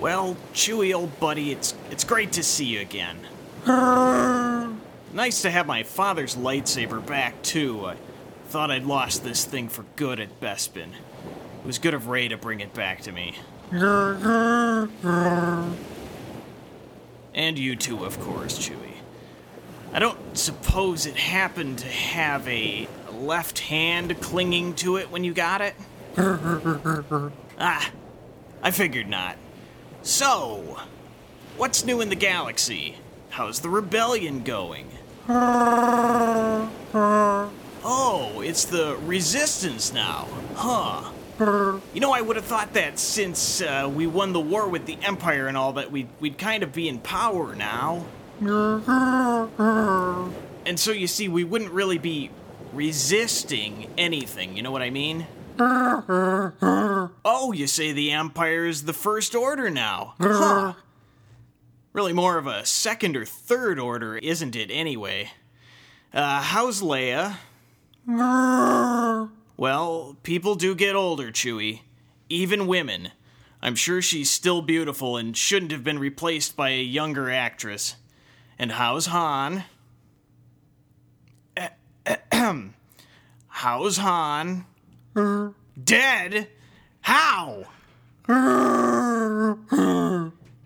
Well, Chewie, old buddy, it's it's great to see you again. nice to have my father's lightsaber back too. I thought I'd lost this thing for good at Bespin. It was good of Rey to bring it back to me. And you too, of course, Chewie. I don't suppose it happened to have a left hand clinging to it when you got it? ah, I figured not. So, what's new in the galaxy? How's the rebellion going? Oh, it's the resistance now. Huh. You know, I would have thought that since uh, we won the war with the Empire and all that, we'd, we'd kind of be in power now. And so you see, we wouldn't really be resisting anything, you know what I mean? Oh, you say the Empire is the First Order now. Huh. Really more of a second or third order, isn't it, anyway? Uh, how's Leia? Well, people do get older, Chewie. Even women. I'm sure she's still beautiful and shouldn't have been replaced by a younger actress. And how's Han? how's Han? Dead? How?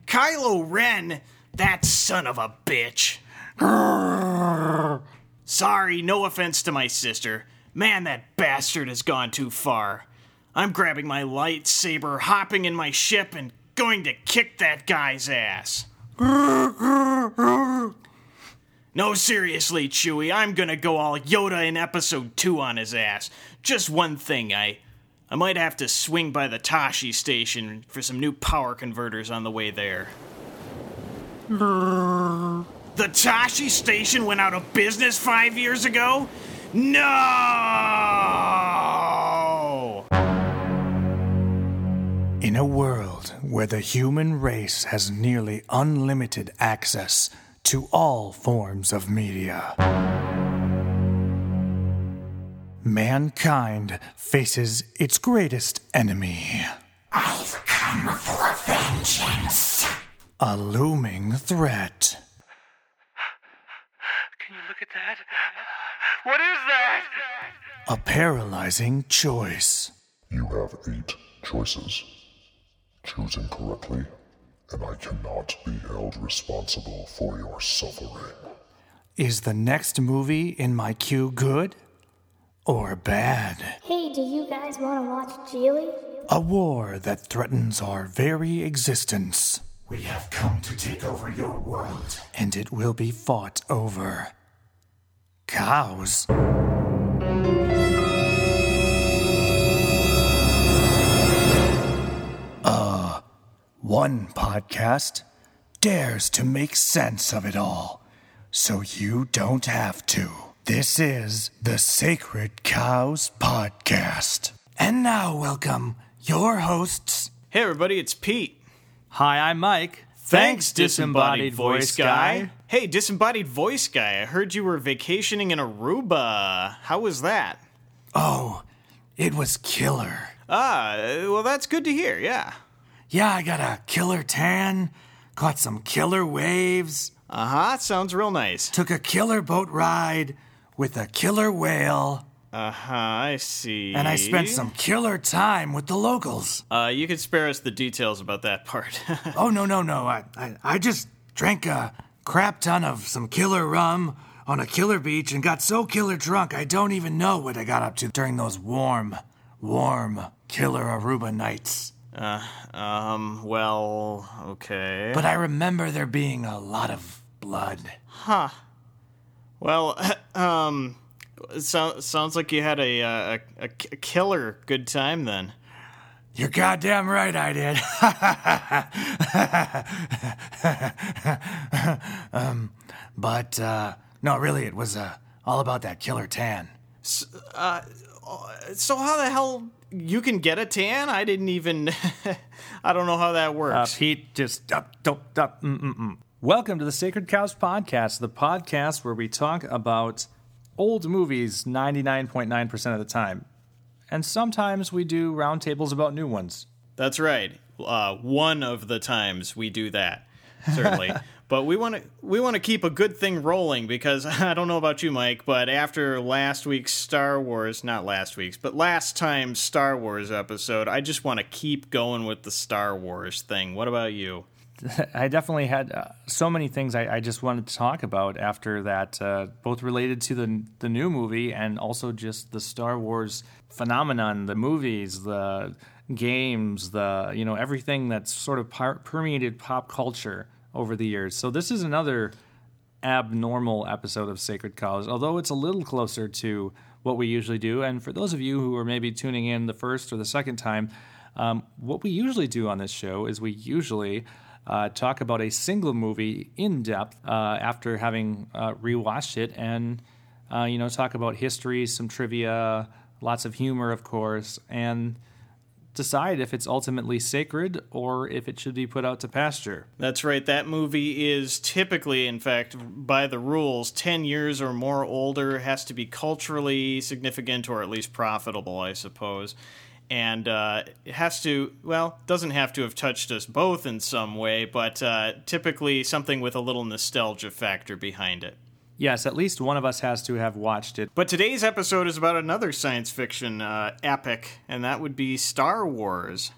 Kylo Ren, that son of a bitch. Sorry, no offense to my sister. Man, that bastard has gone too far. I'm grabbing my lightsaber, hopping in my ship, and going to kick that guy's ass. No, seriously, Chewie, I'm gonna go all Yoda in episode 2 on his ass. Just one thing, I. I might have to swing by the Tosche station for some new power converters on the way there. the Tosche station went out of business five years ago? No! In a world where the human race has nearly unlimited access to all forms of media, mankind faces its greatest enemy. I've come for vengeance. A looming threat. Can you look at that? What is that? A paralyzing choice. You have eight choices. Choosing incorrectly, and I cannot be held responsible for your suffering. Is the next movie in my queue good or bad? Hey, do you guys want to watch Gigli? A war that threatens our very existence, We have come to take over your world. and it will be fought over. Cows? One podcast dares to make sense of it all, so you don't have to. This is the Sacred Cows Podcast. And now, welcome your hosts, Hey, everybody, it's Pete. Hi, I'm Mike. Thanks, disembodied voice guy. Hey, disembodied voice guy, I heard you were vacationing in Aruba. How was that? Oh, it was killer. Ah, well, that's good to hear, yeah. Yeah, I got a killer tan, caught some killer waves, Uh huh, sounds real nice. took a killer boat ride with a killer whale, Uh huh, I see. and I spent some killer time with the locals. Uh, you could spare us the details about that part. Oh, no, no, no. I, I, I just drank a crap ton of some killer rum on a killer beach and got so killer drunk I don't even know what I got up to during those warm, warm killer Aruba nights. Um, well, okay. But I remember there being a lot of blood. Huh. Well, um, so, sounds like you had a, uh, a, a killer good time then. You're goddamn right I did. um, but uh, no, really, it was uh, all about that killer tan. Uh so how the hell you can get a tan? I didn't even. I don't know how that Uh, works. Pete, just up, don't, up, mm, mm, mm. Welcome to the Sacred Cows Podcast, the podcast where we talk about old movies 99.9% of the time. And sometimes we do roundtables about new ones. That's right. uh, one of the times we do that, certainly. but we want to we want to keep a good thing rolling because I don't know about you, Mike, but after last week's Star Wars, not last week's, but last time's Star Wars episode, I just want to keep going with the Star Wars thing. What about you? I definitely had uh, so many things I, I, just wanted to talk about after that, uh, both related to the the new movie and also just the Star Wars phenomenon, the movies, the games, the you know everything that's sort of par- permeated pop culture over the years. So this is another abnormal episode of Sacred Cows, although it's a little closer to what we usually do. And for those of you who are maybe tuning in the first or the second time, um, what we usually do on this show is we usually uh, talk about a single movie in depth uh, after having uh, rewatched it, and uh, you know talk about history, some trivia, lots of humor, of course, and decide if it's ultimately sacred or if it should be put out to pasture. That's right. That movie is typically, in fact, by the rules, 10 years or more older, has to be culturally significant or at least profitable, I suppose and uh, it has to well doesn't have to have touched us both in some way but uh, typically something with a little nostalgia factor behind it yes at least one of us has to have watched it. But today's episode is about another science fiction uh, epic and that would be star wars.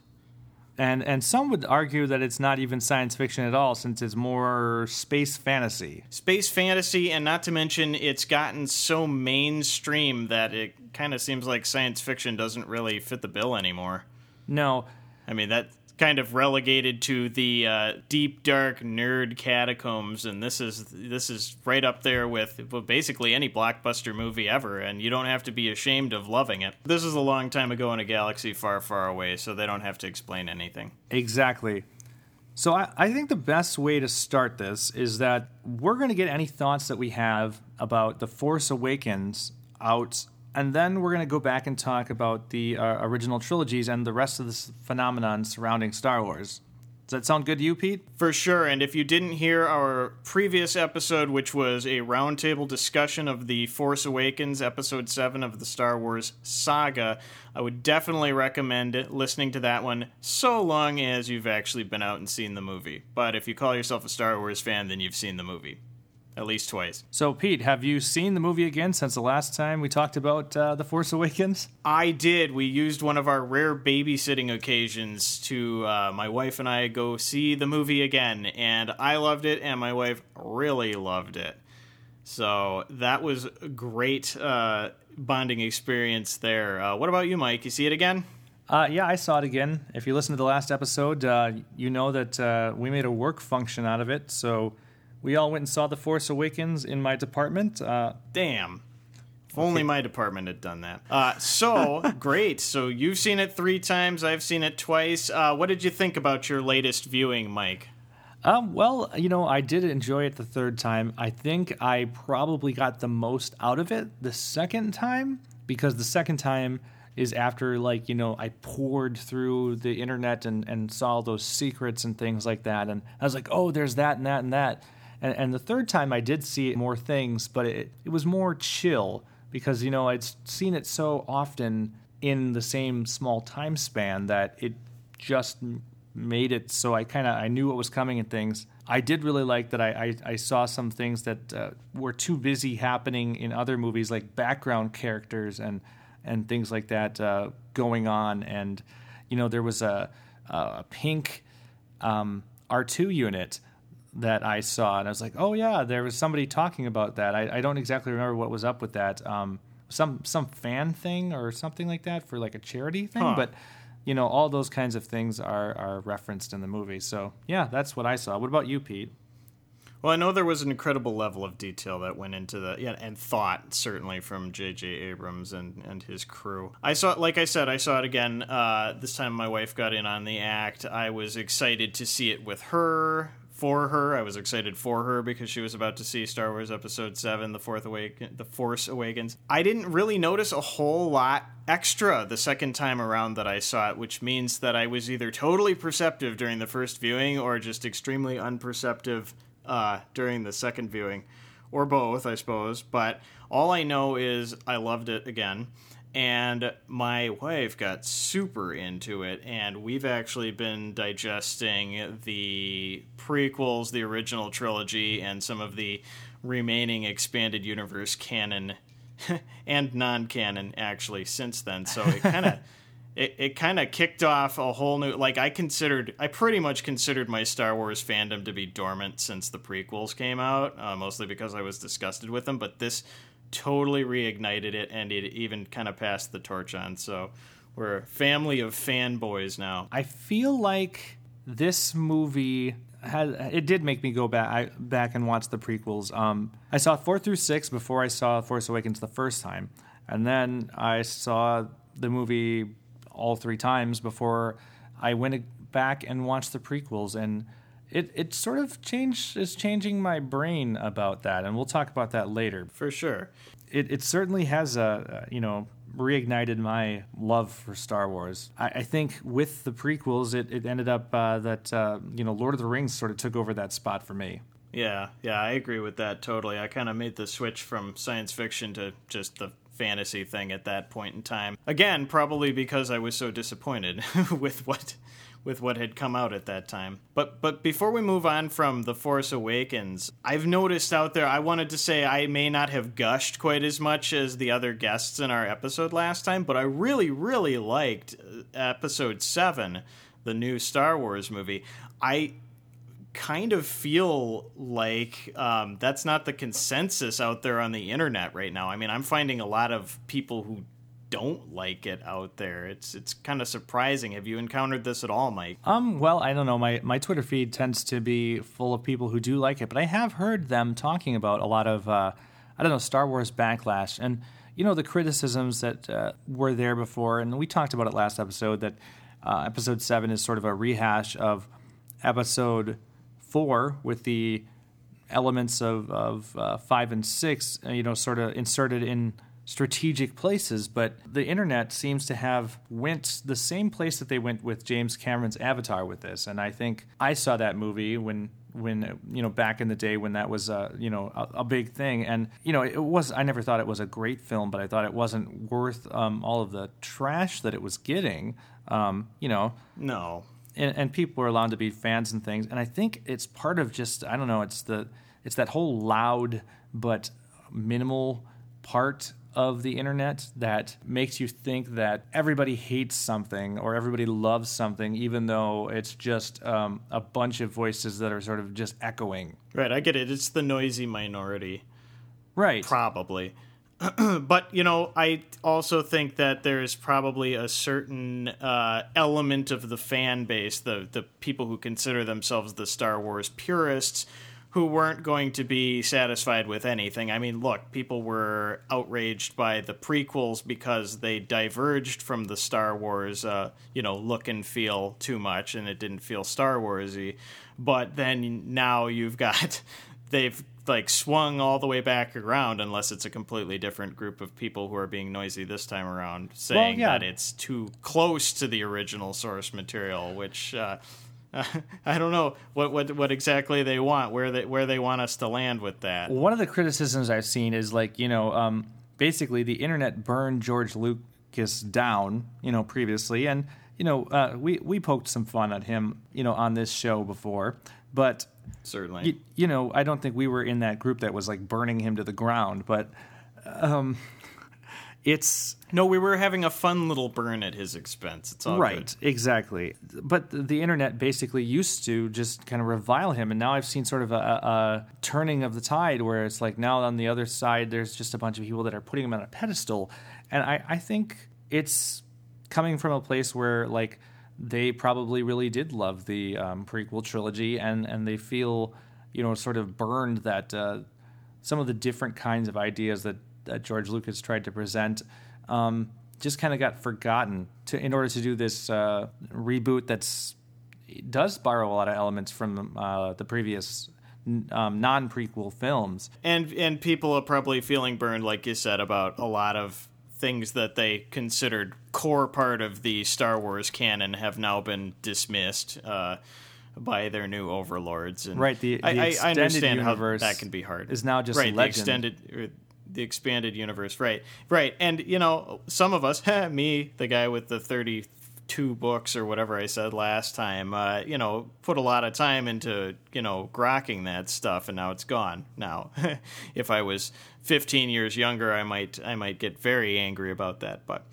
And and some would argue that it's not even science fiction at all since it's more space fantasy. Space fantasy and not to mention it's gotten so mainstream that it kind of seems like science fiction doesn't really fit the bill anymore. No. I mean that kind of relegated to the uh, deep dark nerd catacombs and this is this is right up there with basically any blockbuster movie ever and you don't have to be ashamed of loving it. This is a long time ago in a galaxy far far away so they don't have to explain anything. Exactly. So I, I think the best way to start this is that we're going to get any thoughts that we have about the force awakens out and then we're going to go back and talk about the uh, original trilogies and the rest of this phenomenon surrounding Star Wars. Does that sound good to you, Pete? For sure. And if you didn't hear our previous episode, which was a roundtable discussion of The Force Awakens, episode 7 of the Star Wars saga, I would definitely recommend listening to that one so long as you've actually been out and seen the movie. But if you call yourself a Star Wars fan, then you've seen the movie at least twice. So, Pete, have you seen the movie again since the last time we talked about uh, The Force Awakens? I did. We used one of our rare babysitting occasions to uh, my wife and I go see the movie again, and I loved it, and my wife really loved it. So that was a great uh, bonding experience there. Uh, what about you, Mike? You see it again? Uh, yeah, I saw it again. If you listen to the last episode, uh, you know that uh, we made a work function out of it. So we all went and saw The Force Awakens in my department. Uh, Damn. If only my department had done that. Uh, so great. So you've seen it three times. I've seen it twice. Uh, what did you think about your latest viewing, Mike? Um, well, you know, I did enjoy it the third time. I think I probably got the most out of it the second time because the second time is after like you know I poured through the internet and and saw those secrets and things like that, and I was like, oh, there's that and that and that. And, and the third time I did see more things, but it, it was more chill because, you know, I'd seen it so often in the same small time span that it just made it so I kind of I knew what was coming and things. I did really like that I, I, I saw some things that uh, were too busy happening in other movies, like background characters and and things like that uh, going on. And you know, there was a a pink um, R2 unit that I saw, and I was like, oh yeah, there was somebody talking about that. I, I don't exactly remember what was up with that. Um, some some fan thing or something like that for like a charity thing, huh. but you know, all those kinds of things are are referenced in the movie. So yeah, that's what I saw. What about you, Pete? Well, I know there was an incredible level of detail that went into the yeah, and thought certainly from J.J. Abrams and, and his crew. I saw it, like I said, I saw it again. Uh, this time my wife got in on the act. I was excited to see it with her for her. I was excited for her because she was about to see Star Wars Episode Seven, The Fourth Awaken, The Force Awakens. I didn't really notice a whole lot extra the second time around that I saw it, which means that I was either totally perceptive during the first viewing or just extremely unperceptive uh, during the second viewing, or both, I suppose. But all I know is I loved it again. And my wife got super into it and we've actually been digesting the prequels the original trilogy and some of the remaining expanded universe canon and non-canon actually since then. So it kind of it, it kind of kicked off a whole new like i considered i pretty much considered my star wars fandom to be dormant since the prequels came out uh, mostly because i was disgusted with them but this totally reignited it and it even kind of passed the torch on so we're a family of fanboys now I feel like this movie had it did make me go back I, back and watch the prequels. Um, I saw four through six before I saw Force Awakens the first time, and then I saw the movie all three times before I went back and watched the prequels and. It, it sort of changed is changing my brain about that, and we'll talk about that later. for sure It, it certainly has a you know reignited my love for Star Wars. I, I think with the prequels, it, it ended up uh, that uh, you know Lord of the Rings sort of took over that spot for me. Yeah, yeah, I agree with that totally. I kind of made the switch from science fiction to just the fantasy thing at that point in time. Again, probably because I was so disappointed with what with what had come out at that time. But but before we move on from The Force Awakens, I've noticed out there I wanted to say I may not have gushed quite as much as the other guests in our episode last time, but I really really liked uh, episode 7, the new Star Wars movie. I kind of feel like um, that's not the consensus out there on the internet right now. I mean, I'm finding a lot of people who don't like it out there. It's it's kind of surprising. Have you encountered this at all, Mike? Um, well, I don't know. My my Twitter feed tends to be full of people who do like it, but I have heard them talking about a lot of uh, I don't know Star Wars backlash and you know the criticisms that uh, were there before, and we talked about it last episode that uh, episode seven is sort of a rehash of episode four with the elements of of uh, five and six, you know, sort of inserted in strategic places. But the internet seems to have went the same place that they went with James Cameron's Avatar with this, and I think I saw that movie when when you know back in the day when that was uh, you know a, a big thing and you know it was I never thought it was a great film but I thought it wasn't worth um, all of the trash that it was getting um, you know No. and, and people were allowed to be fans and things. And I think it's part of just I don't know. It's the it's that whole loud but minimal part of the internet that makes you think that everybody hates something or everybody loves something, even though it's just um, a bunch of voices that are sort of just echoing. Right, I get it. It's the noisy minority. Right. probably. but you know, I also think that there's probably a certain uh, element of the fan base, the the people who consider themselves the Star Wars purists, who weren't going to be satisfied with anything. I mean, look, people were outraged by the prequels because they diverged from the Star Wars, uh, you know, look and feel too much, and it didn't feel Star Warsy. But then now you've got they've like swung all the way back around unless it's a completely different group of people who are being noisy this time around saying yeah. that it's too close to the original source material which uh, I don't know what, what what exactly they want where they where they want us to land with that One of the criticisms I've seen is like, you know, um, basically the internet burned George Lucas down, you know, previously. And, you know, uh, we, we poked some fun at him, you know, on this show before. But, certainly you, you know, I don't think we were in that group that was like burning him to the ground. But um, it's no we were having a fun little burn at his expense it's all right, good. exactly. But the, internet basically used to just kind of revile him, and now I've seen sort of a, a, a turning of the tide where it's like now on the other side, there's just a bunch of people that are putting him on a pedestal, and I, I think it's coming from a place where like they probably really did love the um, prequel trilogy, and and they feel you know sort of burned that uh, some of the different kinds of ideas that, that George Lucas tried to present um, just kind of got forgotten to in order to do this uh, reboot that's does borrow a lot of elements from uh, the previous um, non prequel films. and and people are probably feeling burned like you said about a lot of things that they considered core part of the Star Wars canon have now been dismissed uh, by their new overlords and Right, the- the I, I- I extended understand universe how that can be hard is now just right legend. the extended er, the expanded universe, right? Right, and you know, some of us, me, the guy with the thirty-two books or whatever I said last time, uh, you know, put a lot of time into you know grokking that stuff, and now it's gone. Now, if I was fifteen years younger, I might I might get very angry about that, but.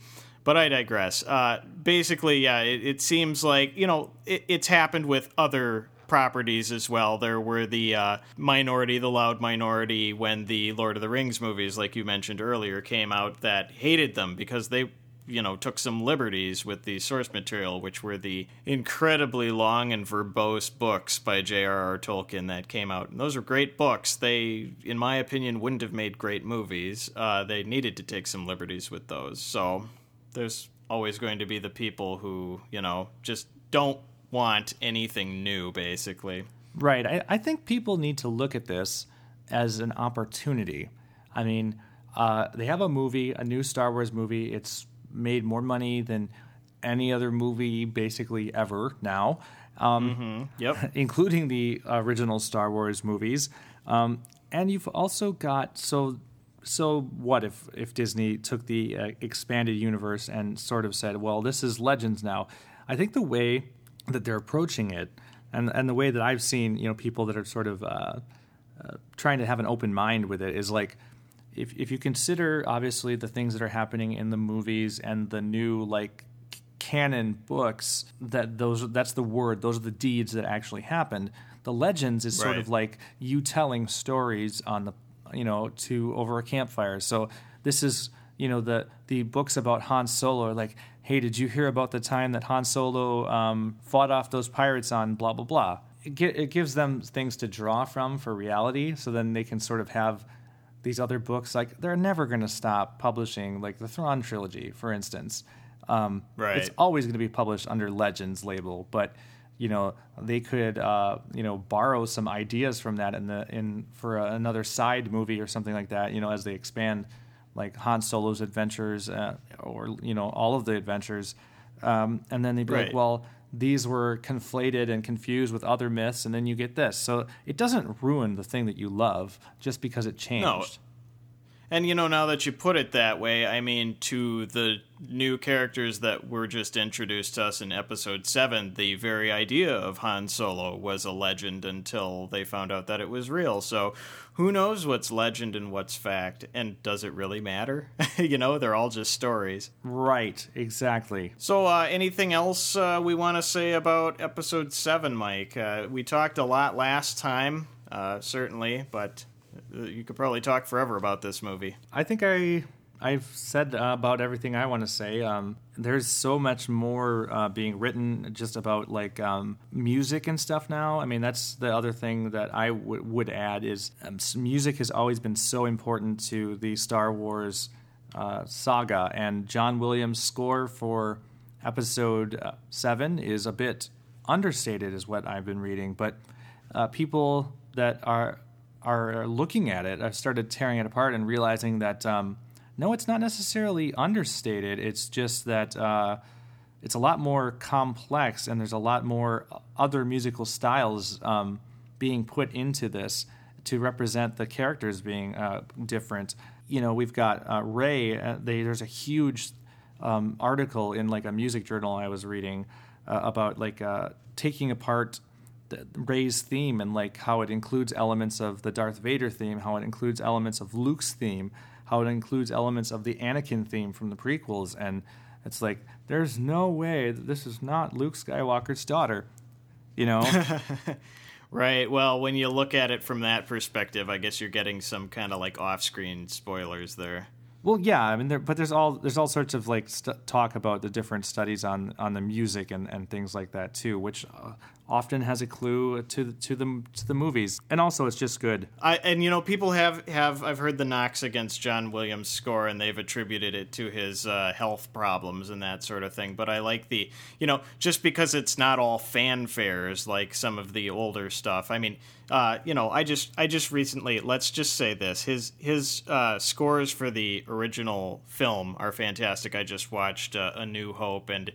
But I digress. Uh, basically, yeah, it, it seems like you know it, it's happened with other properties as well. There were the uh, minority, the loud minority, when the Lord of the Rings movies, like you mentioned earlier, came out that hated them because they you know took some liberties with the source material which were the incredibly long and verbose books by J.R.R. Tolkien that came out and those are great books they in my opinion wouldn't have made great movies uh, they needed to take some liberties with those so there's always going to be the people who you know just don't want anything new basically Right. I, I think people need to look at this as an opportunity. I mean, uh, they have a movie, a new Star Wars movie. It's made more money than any other movie basically ever now, um, yep including the original Star Wars movies. Um, and you've also got so so what if if Disney took the uh, expanded universe and sort of said, well, this is Legends now. I think the way that they're approaching it, and and the way that I've seen, you know, people that are sort of uh, uh, trying to have an open mind with it is like, if if you consider obviously the things that are happening in the movies and the new like canon books that those that's the word those are the deeds that actually happened. The legends is sort Right. of like you telling stories on the you know to over a campfire. So this is you know the the books about Han Solo are like hey did you hear about the time that Han Solo um, fought off those pirates on blah blah blah it, gi- it gives them things to draw from for reality so then they can sort of have these other books like they're never going to stop publishing like the Thrawn trilogy for instance um, Right. it's always going to be published under Legends label, but you know they could uh, you know borrow some ideas from that in the in for a, another side movie or something like that. You know, as they expand like Han Solo's adventures uh, or you know all of the adventures, um, and then they'd be like, well. These were conflated and confused with other myths, and then you get this. So it doesn't ruin the thing that you love just because it changed. No. And you know, now that you put it that way, I mean, to the new characters that were just introduced to us in episode 7, the very idea of Han Solo was a legend until they found out that it was real. So, who knows what's legend and what's fact? And does it really matter? you know, they're all just stories. Right, exactly. So, uh, anything else uh, we want to say about episode 7, Mike? Uh, we talked a lot last time, uh, certainly, but uh, you could probably talk forever about this movie. I think I I've said uh, about everything I want to say. Um, there's so much more uh, being written just about like um, music and stuff now. I mean, that's the other thing that I w- would add is um, music has always been so important to the Star Wars uh, saga, and John Williams' score for episode uh, seven is a bit understated, is what I've been reading. But uh, people that are are looking at it, I've started tearing it apart and realizing that um, no, it's not necessarily understated. It's just that uh, it's a lot more complex, and there's a lot more other musical styles um, being put into this to represent the characters being uh, different. You know, we've got uh, Rey. Uh, they, there's a huge um, article in like a music journal I was reading uh, about like uh, taking apart Rey's theme and like how it includes elements of the Darth Vader theme, how it includes elements of Luke's theme, how it includes elements of the Anakin theme from the prequels, and it's like there's no way that this is not Luke Skywalker's daughter, you know? Right. Well, when you look at it from that perspective, I guess you're getting some kind of like off-screen spoilers there. Well, yeah, I mean, there, but there's all there's all sorts of like st- talk about the different studies on on the music and, and things like that too, which uh, often has a clue to to the to the movies, and also it's just good. I and you know people have have I've heard the knocks against John Williams' score and they've attributed it to his uh, health problems and that sort of thing. But I like the you know just because it's not all fanfares like some of the older stuff. I mean, uh, you know, I just I just recently let's just say this his his uh, scores for the original film are fantastic. I just watched uh, A New Hope and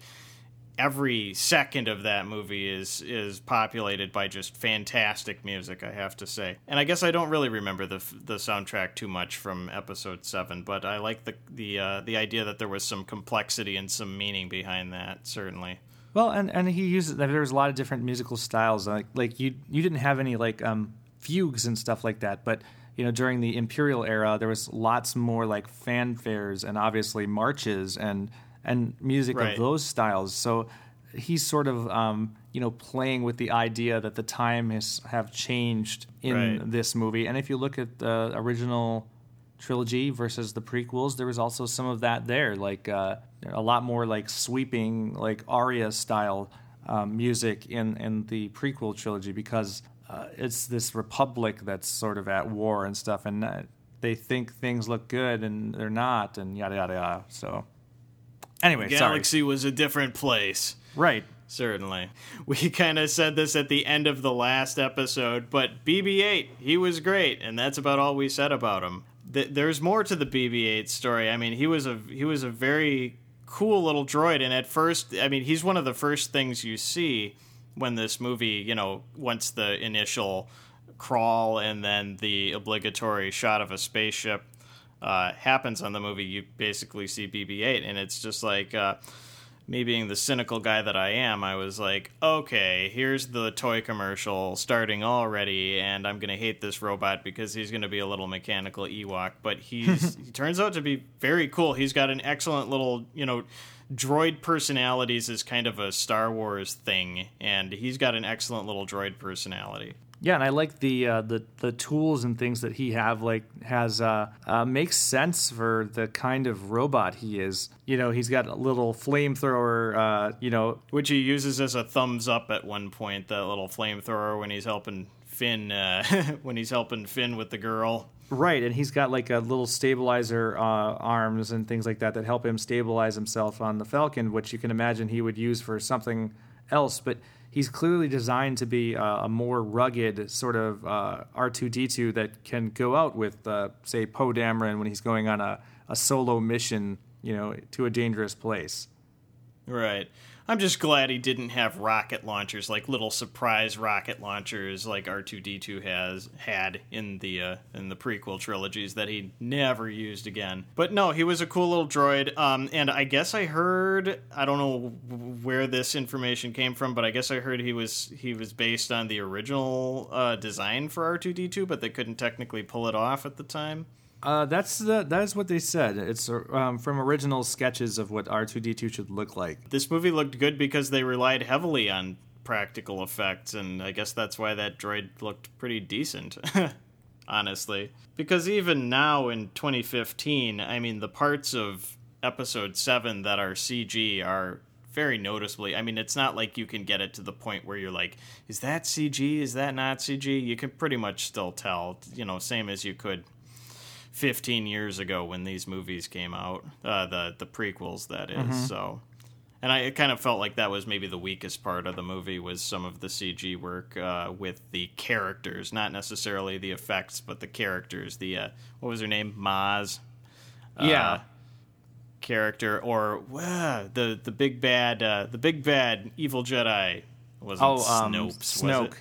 every second of that movie is is populated by just fantastic music i have to say and i guess i don't really remember the the soundtrack too much from episode 7 but i like the the uh, the idea that there was some complexity and some meaning behind that certainly Well, and and he uses there was a lot of different musical styles. Like like you you didn't have any like um, fugues and stuff like that, but you know during the imperial era there was lots more like fanfares and obviously marches and and music Right. of those styles. So he's sort of um, you know playing with the idea that the time has have changed in Right. this movie. And if you look at the original trilogy versus the prequels, there was also some of that there, like uh, a lot more like sweeping, like aria style um, music in in the prequel trilogy because uh, it's this republic that's sort of at war and stuff, and uh, they think things look good and they're not, and yada yada yada. So, anyway, sorry. galaxy was a different place Right. Certainly. We kind of said this at the end of the last episode, but BB 8, he was great, and that's about all we said about him. Th- there's more to the BB 8 story. I mean, he was a he was a very cool little droid, and at first, I mean, he's one of the first things you see when this movie, you know, once the initial crawl and then the obligatory shot of a spaceship uh, happens on the movie, you basically see BB 8, and it's just like. Uh, me being the cynical guy that I am, I was like, okay, here's the toy commercial starting already, and I'm gonna hate this robot because he's gonna be a little mechanical Ewok. But he's he turns out to be very cool. He's got an excellent little, you know, droid personalities is kind of a Star Wars thing, and he's got an excellent little droid personality. Yeah, and I like the uh, the the tools and things that he have like has uh, uh, makes sense for the kind of robot he is. You know, he's got a little flamethrower. Uh, you know, Which he uses as a thumbs up at one point, that little flamethrower when he's helping Finn uh, when he's helping Finn with the girl. right, and he's got like a little stabilizer uh, arms and things like that that help him stabilize himself on the Falcon, which you can imagine he would use for something else, but. He's clearly designed to be uh, a more rugged sort of uh, R2D2 that can go out with, uh, say, Poe Dameron when he's going on a, a solo mission, you know, to a dangerous place. Right. I'm just glad he didn't have rocket launchers, like little surprise rocket launchers, like R2D2 has had in the uh, in the prequel trilogies that he never used again. But no, he was a cool little droid. Um, and I guess I heard I don't know where this information came from, but I guess I heard he was he was based on the original uh, design for R2D2, but they couldn't technically pull it off at the time. Uh, that's the, that is what they said. It's um, from original sketches of what R two D two should look like. this movie looked good because they relied heavily on practical effects, and I guess that's why that droid looked pretty decent, honestly. Because even now in 2015, I mean, the parts of Episode 7 that are CG are very noticeably. I mean, it's not like you can get it to the point where you're like, is that CG? Is that not CG? You can pretty much still tell, you know, same as you could 15 years ago when these movies came out, uh, the the prequels that is. So, and I it kind of felt like that was maybe the weakest part of the movie was some of the CG work uh, with the characters, not necessarily the effects, but the characters. The uh, what was her name, Maz? yeah, character, or uh, the the big bad, uh, the big bad evil Jedi wasn't oh, um, Snopes, was it?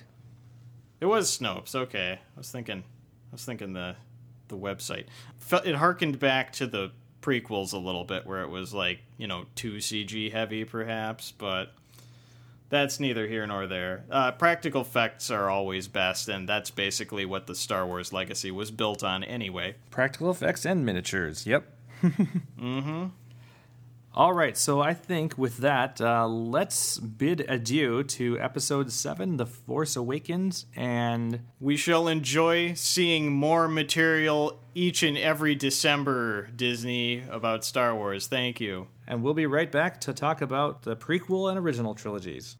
It was Snopes. Okay, I was thinking, I was thinking the the website. It harkened back to the prequels a little bit, where it was like you know too CG heavy, perhaps, but that's neither here nor there. Uh, practical effects are always best, and that's basically what the Star Wars legacy was built on, anyway. Practical effects and miniatures. Yep. mm-hmm. All right, so I think with that, uh, let's bid adieu to episode seven, The Force Awakens, and We shall enjoy seeing more material each and every December, Disney, about Star Wars. Thank you. and we'll be right back to talk about the prequel and original trilogies.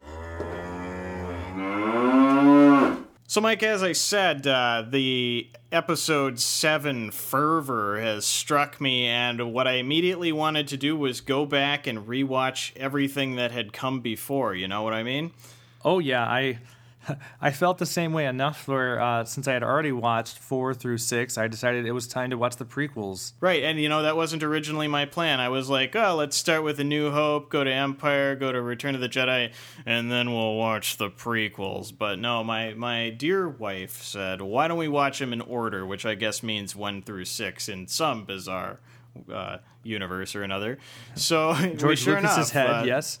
So, Mike, as I said, uh, the episode 7 fervor has struck me, and what I immediately wanted to do was go back and rewatch everything that had come before. You know what I mean? Oh yeah, I I felt the same way enough where uh, since I had already watched four through six, I decided it was time to watch the prequels. Right, and you know that wasn't originally my plan. I was like, oh, let's start with A New Hope, go to Empire, go to Return of the Jedi, and then we'll watch the prequels. But no, my my dear wife said, why don't we watch them in order, which I guess means one through six in some bizarre uh, universe or another. So George sure Lucas's enough, head, uh, yes.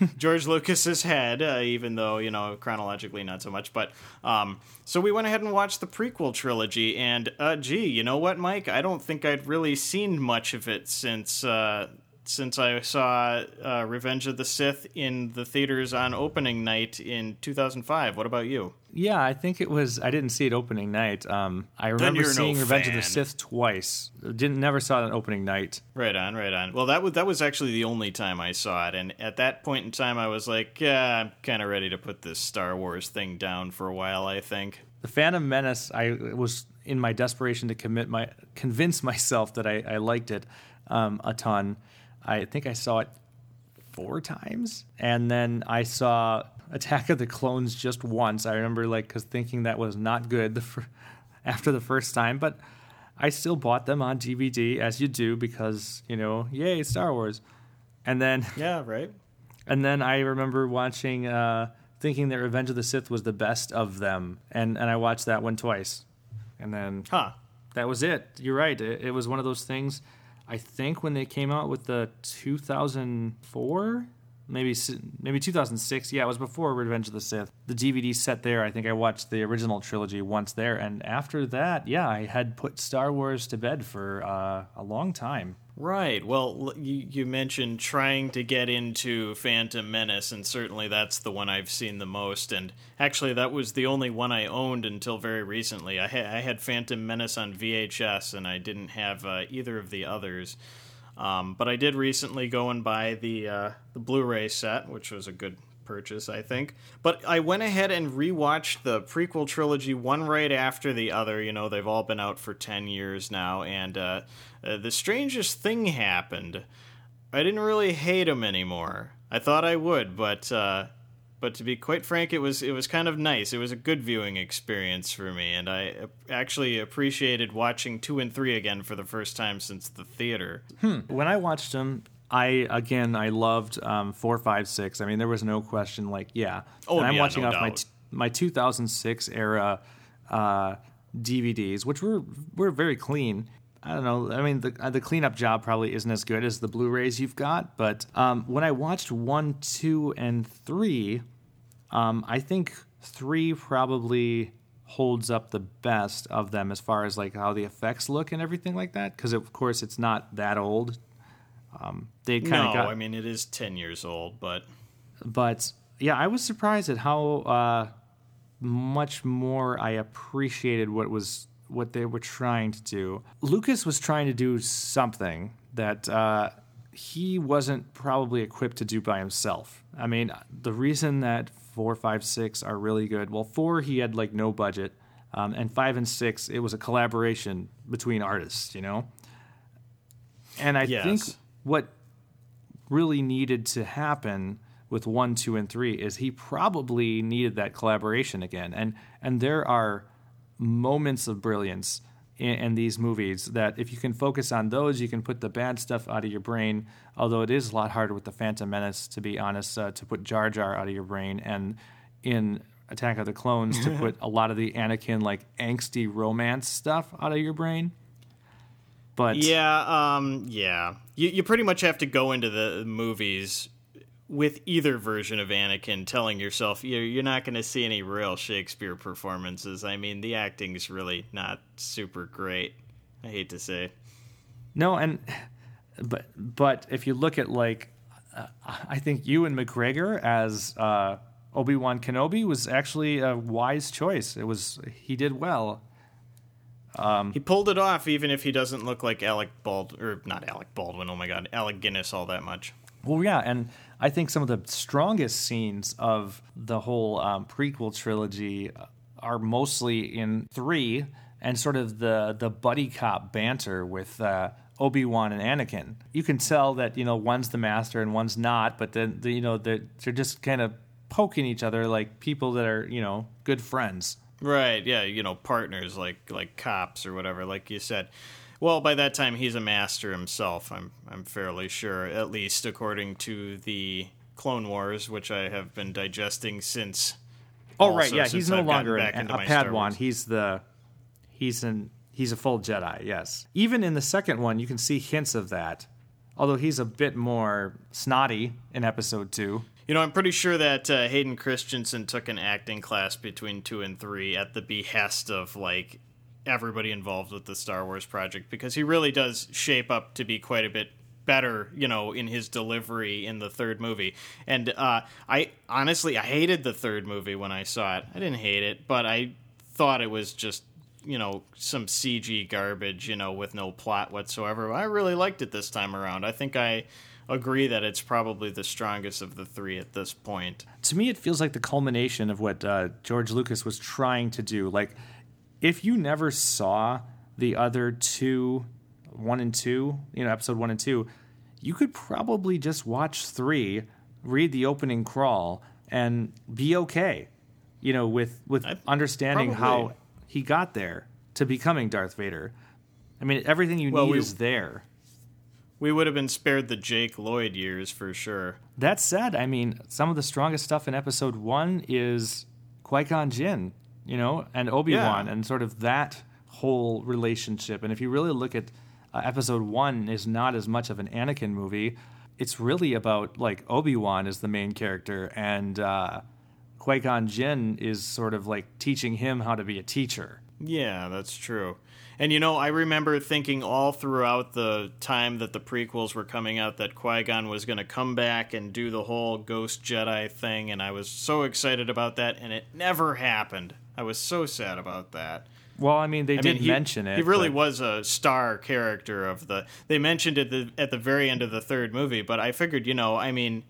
George Lucas's head, uh, even though you know chronologically not so much. But um, so we went ahead and watched the prequel trilogy, and uh, gee, you know what, Mike? I don't think I'd really seen much of it since uh, since I saw uh, Revenge of the Sith in the theaters on opening night in 2005. What about you? Yeah, I think it was. I didn't see it opening night. Um, I remember you're no seeing Revenge of the. Sith twice. Didn't never saw it on opening night. Right on, right on. Well, that was that was actually the only time I saw it, and at that point in time, I was like, yeah, I'm kind of ready to put this Star Wars thing down for a while. I think. The Phantom Menace. I was in my desperation to commit my convince myself that I, I liked it um, a ton. I think I saw it four times, and then I saw Attack of the Clones just once. I remember like because thinking that was not good the fir- after the first time, but I still bought them on DVD as you do because you know, yay Star Wars. And then Yeah, right. and then I remember watching, uh, thinking that Revenge of the Sith was the best of them, and and I watched that one twice, and then Huh. that was it. You're right. It, it was one of those things. I think when they came out with the 2004, maybe maybe 2006. Yeah, it was before Revenge of the Sith. The DVD set there. I think I watched the original trilogy once there, and after that, yeah, I had put Star Wars to bed for uh, a long time. Right. Well, you, you mentioned trying to get into Phantom Menace, and certainly that's the one I've seen the most. And actually, that was the only one I owned until very recently. I, ha- I had Phantom Menace on VHS, and I didn't have uh, either of the others. Um, but I did recently go and buy the uh, the Blu-ray set, which was a good purchase, I think. But I went ahead and rewatched the prequel trilogy one right after the other. You know, they've all been out for ten years now, and uh, uh, the strangest thing happened. I didn't really hate them anymore. I thought I would, but uh, but to be quite frank, it was it was kind of nice. It was a good viewing experience for me, and I actually appreciated watching two and three again for the first time since the theater. when I watched them, I again I loved um, four, five, six. I mean, there was no question. Like, yeah. Oh, and I'm yeah, watching no off my t- my 2006 era uh, DVDs, which were were very clean. I don't know. I mean, the uh, the cleanup job probably isn't as good as the Blu-rays you've got, but um, when I watched one, two, and three, um, I think three probably holds up the best of them as far as like how the effects look and everything like that. Because of course it's not that old. Um, they kind No, of got, I mean it is ten years old, but but yeah, I was surprised at how uh, much more I appreciated what was what they were trying to do. Lucas was trying to do something that uh, he wasn't probably equipped to do by himself. I mean, the reason that four, five, six are really good. Well, four he had like no budget, um, and five and six it was a collaboration between artists. You know. And I Yes. think what really needed to happen with one, two, and three is he probably needed that collaboration again. And and there are moments of brilliance in, in these movies that if you can focus on those, you can put the bad stuff out of your brain. Although it is a lot harder with the Phantom Menace, to be honest, uh, to put Jar Jar out of your brain, and in Attack of the Clones to put a lot of the Anakin like angsty romance stuff out of your brain. But yeah, um, yeah, you you pretty much have to go into the movies with either version of Anakin, telling yourself you're you're not going to see any real Shakespeare performances. I mean, the acting's really not super great. I hate to say. No, and but but if you look at like, uh, I think Ewan McGregor as uh, Obi Wan Kenobi was actually a wise choice. It was he did well. He pulled it off, even if he doesn't look like Alec Bald or not Alec Baldwin. Oh my God, Alec Guinness all that much. Well, yeah, and I think some of the strongest scenes of the whole um, prequel trilogy are mostly in three, and sort of the the buddy cop banter with uh, Obi Wan and Anakin. You can tell that you know one's the master and one's not, but then the, you know they're, they're just kind of poking each other like people that are you know good friends. Right, yeah, you know, partners like like cops or whatever, like you said. Well, by that time he's a master himself. I'm I'm fairly sure, at least according to the Clone Wars, which I have been digesting since. Oh right, yeah, he's no I've longer an, a Padawan. He's the he's an he's a full Jedi. Yes, even in the second one, you can see hints of that. Although he's a bit more snotty in Episode Two. You know, I'm pretty sure that uh, Hayden Christensen took an acting class between two and three at the behest of like everybody involved with the Star Wars project because he really does shape up to be quite a bit better, you know, in his delivery in the third movie. And uh, I honestly, I hated the third movie when I saw it. I didn't hate it, but I thought it was just you know some CG garbage, you know, with no plot whatsoever. I really liked it this time around. I think I agree that it's probably the strongest of the three at this point. to me, it feels like the culmination of what uh, George Lucas was trying to do. Like, if you never saw the other two, one and two, you know, episode one and two, you could probably just watch three, read the opening crawl, and be okay. You know, with with I- understanding how he got there to becoming Darth Vader. I mean, everything you Well, need we- is there. We would have been spared the Jake Lloyd years for sure. That said, I mean, some of the strongest stuff in episode one is Qui Gon Jinn, you know, and Obi Wan, Yeah. and sort of that whole relationship. And if you really look at uh, episode one, is not as much of an Anakin movie. It's really about like Obi Wan is the main character, and uh, Qui Gon Jinn is sort of like teaching him how to be a teacher. Yeah, that's true. And you know, I remember thinking all throughout the time that the prequels were coming out that Qui Gon was going to come back and do the whole Ghost Jedi thing, and I was so excited about that, and it never happened. I was so sad about that. Well, I mean, they I did mean, he, mention it. He really but- was a star character of the. They mentioned it the, at the very end of the third movie, but I figured, you know, I mean,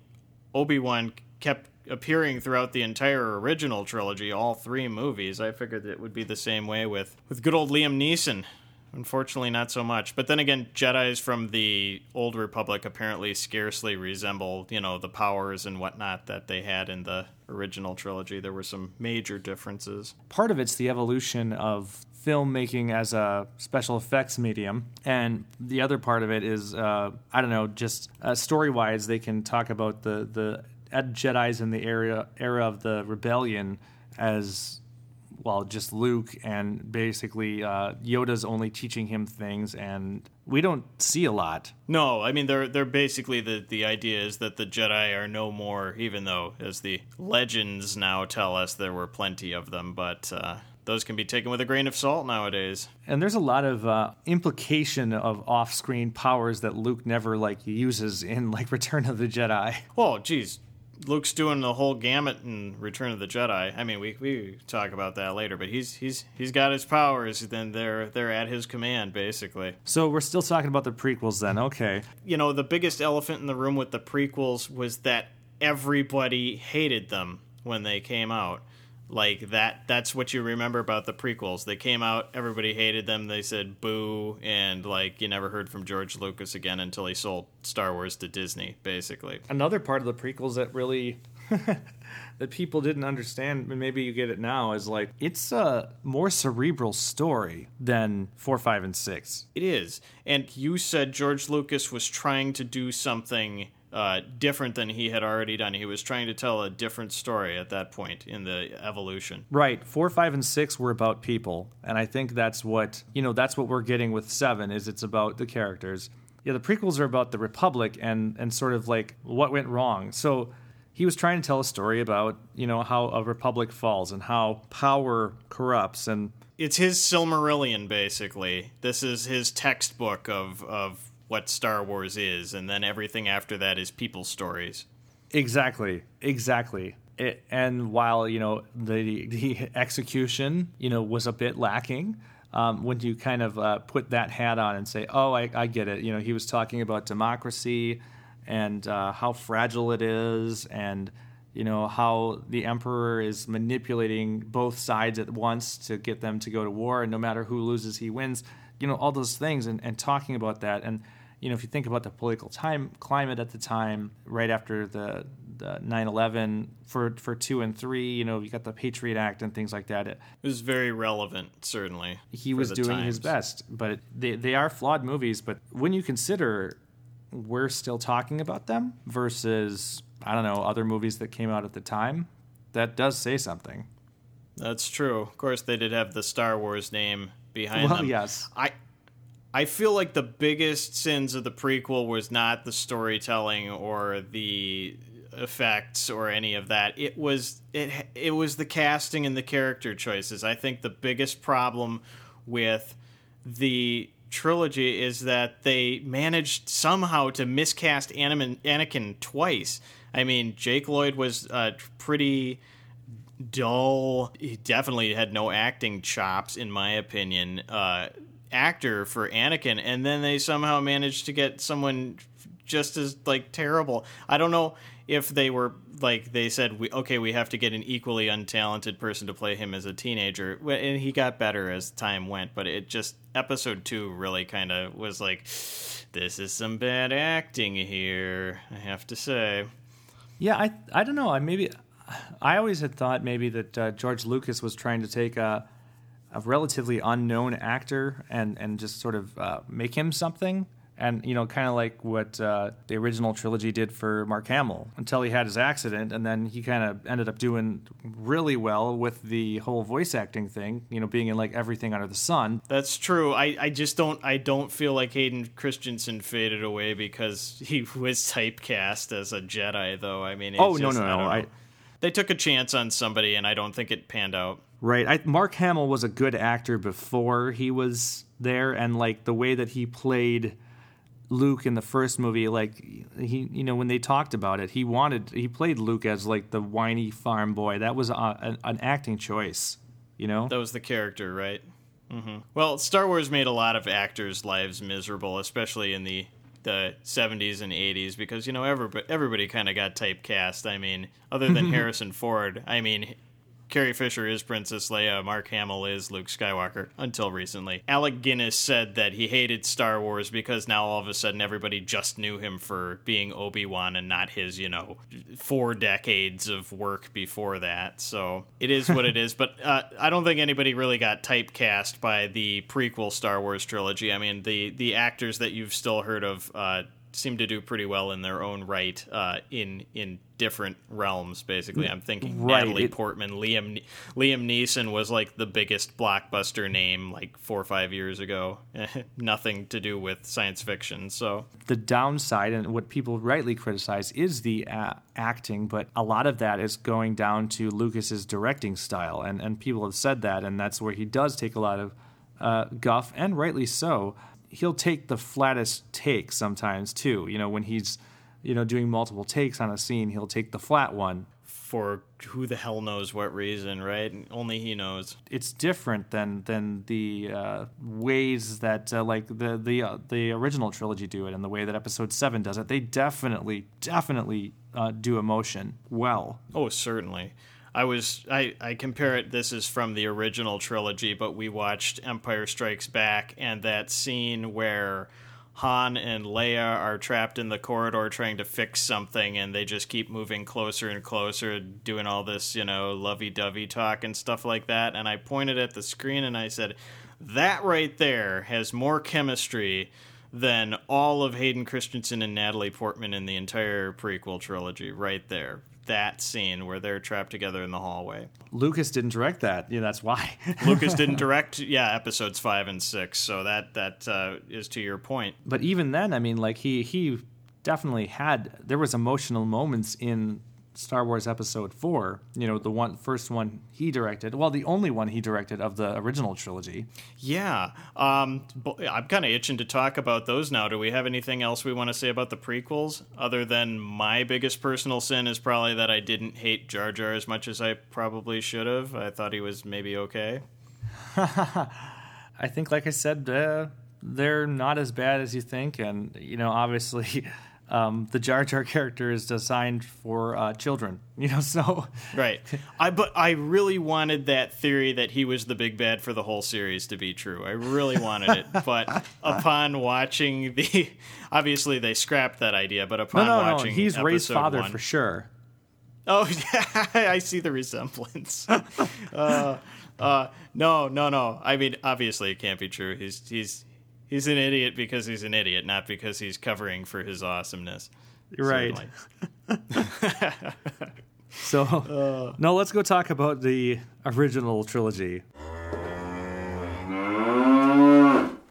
Obi Wan kept appearing throughout the entire original trilogy, all three movies. I figured it would be the same way with with good old Liam Neeson. Unfortunately, not so much. But then again, Jedi's from the Old Republic apparently scarcely resemble, you know, the powers and whatnot that they had in the original trilogy. There were some major differences. part of it's the evolution of filmmaking as a special effects medium, and the other part of it is uh, I don't know, just uh, story wise, they can talk about the the Jedi's in the era era of the rebellion as well, just Luke, and basically uh, Yoda's only teaching him things, and we don't see a lot. No, I mean they're they're basically the the idea is that the Jedi are no more, even though as the legends now tell us there were plenty of them, but uh, those can be taken with a grain of salt nowadays. And there's a lot of uh, implication of off-screen powers that Luke never like uses in like Return of the Jedi. Oh, geez. Luke's doing the whole gamut in Return of the Jedi. I mean, we we talk about that later, but he's he's he's got his powers. Then they're they're at his command, basically. So we're still talking about the prequels then. Okay. you know, the biggest elephant in the room with the prequels was that everybody hated them when they came out. Like that that's what you remember about the prequels. They came out, everybody hated them, they said boo and like you never heard from George Lucas again until he sold Star Wars to Disney, basically. Another part of the prequels that really that people didn't understand, and maybe you get it now, is like it's a more cerebral story than four, five, and six. It is. And you said George Lucas was trying to do something uh, different than he had already done. He was trying to tell a different story at that point in the evolution. Right. Four, five, and six were about people, and I think that's what you know. That's what we're getting with seven. Is it's about the characters. Yeah, the prequels are about the Republic and and sort of like what went wrong. So he was trying to tell a story about you know how a republic falls and how power corrupts and it's his Silmarillion basically. This is his textbook of of what Star Wars is, and then everything after that is people's stories. Exactly, exactly. It, and while you know the the execution, you know, was a bit lacking, um, when you kind of uh, put that hat on and say, "Oh, I, I get it," you know, he was talking about democracy and uh, how fragile it is, and you know how the emperor is manipulating both sides at once to get them to go to war, and no matter who loses, he wins. You know, all those things, and, and talking about that, and you know, if you think about the political time climate at the time, right after the uh, 9/11 for for two and three. You know, you got the Patriot Act and things like that. It, It was very relevant, certainly. he was the doing his best, but they they are flawed movies. But when you consider we're still talking about them versus I don't know other movies that came out at the time, that does say something. That's true. Of course, they did have the Star Wars name behind Well, them. yes. I I feel like the biggest sins of the prequel was not the storytelling or the effects or any of that. It was it it was the casting and the character choices. I think the biggest problem with the trilogy is that they managed somehow to miscast Anakin, twice. I mean, Jake Lloyd was uh, pretty dull. He definitely had no acting chops, in my opinion. Uh, actor for Anakin, and then they somehow managed to get someone just as like terrible. I don't know if they were like they said, we, okay, we have to get an equally untalented person to play him as a teenager, and he got better as time went. But it just episode two really kind of was like, this is some bad acting here. I have to say. Yeah, I I don't know. I maybe I always had thought maybe that uh, George Lucas was trying to take a a relatively unknown actor and and just sort of uh, make him something. And you know, kind of like what uh, the original trilogy did for Mark Hamill until he had his accident, and then he kind of ended up doing really well with the whole voice acting thing. You know, being in like everything under the sun. That's true. I, I just don't I don't feel like Hayden Christensen faded away because he was typecast as a Jedi though. I mean, it's Oh, no, no, no. I- they took a chance on somebody, and I don't think it panned out. Right. I, Mark Hamill was a good actor before he was there, and like the way that he played Luke in the first movie, like he, you know, when they talked about it, he wanted he played Luke as like the whiny farm boy. That was a, an, an acting choice, you know. That was the character, right? hmm Well, Star Wars made a lot of actors' lives miserable, especially in the the 70s and 80s, because you know everybody everybody kind of got typecast. I mean, other than Harrison Ford, I mean. Carrie Fisher is Princess Leia. Mark Hamill is Luke Skywalker until recently. Alec Guinness said that he hated Star Wars because now all of a sudden everybody just knew him for being Obi Wan and not his, you know, four decades of work before that. So it is what it is. But uh, I don't think anybody really got typecast by the prequel Star Wars trilogy. I mean, the the actors that you've still heard of uh, seem to do pretty well in their own right uh, in in different realms. Basically, I'm thinking Right, Natalie it- Portman, Liam Liam Neeson was like the biggest blockbuster name like four or five years ago. Nothing to do with science fiction. So the downside and what people rightly criticize is the uh, acting, but a lot of that is going down to Lucas's directing style, and and people have said that, and that's where he does take a lot of uh, guff, and rightly so. He'll take the flattest take sometimes too. You know, when he's you know doing multiple takes on a scene, he'll take the flat one. for who the hell knows what reason, right? Only he knows. It's different than than the uh, ways that uh, like the the uh, the original trilogy do it, and the way that Episode Seven does it. They definitely definitely uh, do emotion well. Oh, certainly. I was I, I compare it this is from the original trilogy, but we watched Empire Strikes Back and that scene where Han and Leia are trapped in the corridor trying to fix something and they just keep moving closer and closer, doing all this, you know, lovey dovey talk and stuff like that. And I pointed at the screen and I said, That right there has more chemistry than all of Hayden Christensen and Natalie Portman in the entire prequel trilogy, right there. That scene where they're trapped together in the hallway. Lucas didn't direct that. Yeah, that's why. Lucas didn't direct, yeah, episodes five and six, so that that uh, is to your point. but even then, I mean, like he he definitely had there was emotional moments in Star Wars Episode Four. You know, the one first one he directed. Well, the only one he directed of the original trilogy. Yeah, um, I'm kind of itching to talk about those now. Do we have anything else we want to say about the prequels, other than my biggest personal sin is probably that I didn't hate Jar Jar as much as I probably should have. I thought he was maybe okay. I think, like I said, uh, they're not as bad as you think, and you know, obviously. Um, the Jar Jar character is designed for uh, children, you know. So Right. I but I really wanted that theory that he was the big bad for the whole series to be true. I really wanted it. But upon watching the obviously they scrapped that idea, but upon no, no, watching he's Rey's father one- for sure. Oh, yeah, I see the resemblance. uh, uh, no, no, no. I mean, obviously, it can't be true. He's he's he's an idiot because he's an idiot, not because he's covering for his awesomeness. Right. So, no, let's go talk about the original trilogy.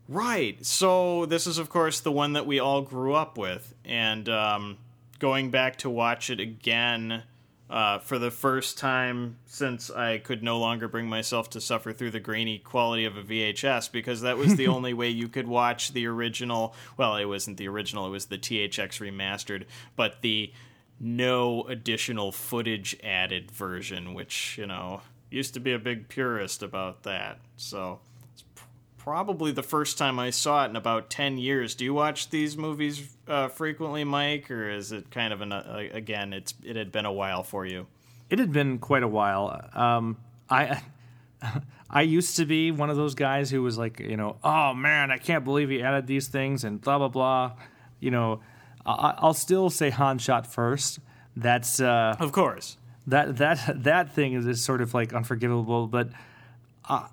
Right. So this is, of course, the one that we all grew up with, and um, going back to watch it again uh, for the first time since I could no longer bring myself to suffer through the grainy quality of a VHS, because that was the only way you could watch the original. Well, it wasn't the original; it was the THX remastered, but the no additional footage added version, which you know used to be a big purist about that. So it's probably the first time I saw it in about 10 years. Do you watch these movies uh, frequently, Mike, or is it kind of an uh, again, it's it had been a while for you? It had been quite a while. Um, I I used to be one of those guys who was like, you know, oh man, I can't believe he added these things and blah blah blah. You know, I, I'll still say Han shot first. That's uh, Of course. that that that thing is, is sort of like unforgivable, but uh,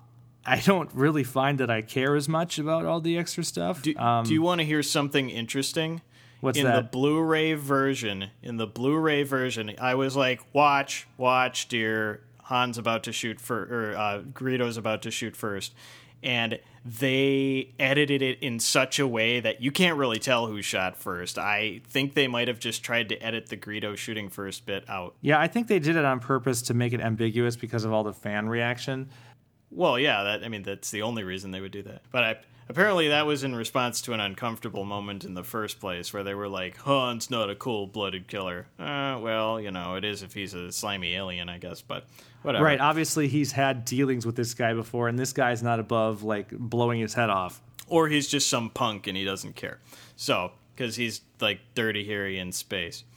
I don't really find that I care as much about all the extra stuff. Do, um, do you want to hear something interesting? What's in the? Blu-ray version, in the Blu-ray version, I was like, "Watch, watch, dear. Han's about to shoot for, or uh, Greedo's about to shoot first. and they edited it in such a way that you can't really tell who shot first. I think they might have just tried to edit the Greedo shooting first bit out. Yeah, I think they did it on purpose to make it ambiguous because of all the fan reaction. Well, yeah, that I mean that's the only reason they would do that. But I, apparently that was in response to an uncomfortable moment in the first place where they were like, "Han's not a cold-blooded killer." Uh, well, you know, it is if he's a slimy alien, I guess, but whatever. Right. Obviously, he's had dealings with this guy before, and this guy's not above like blowing his head off. Or he's just some punk and he doesn't care. So, cuz he's like dirty Harry in space.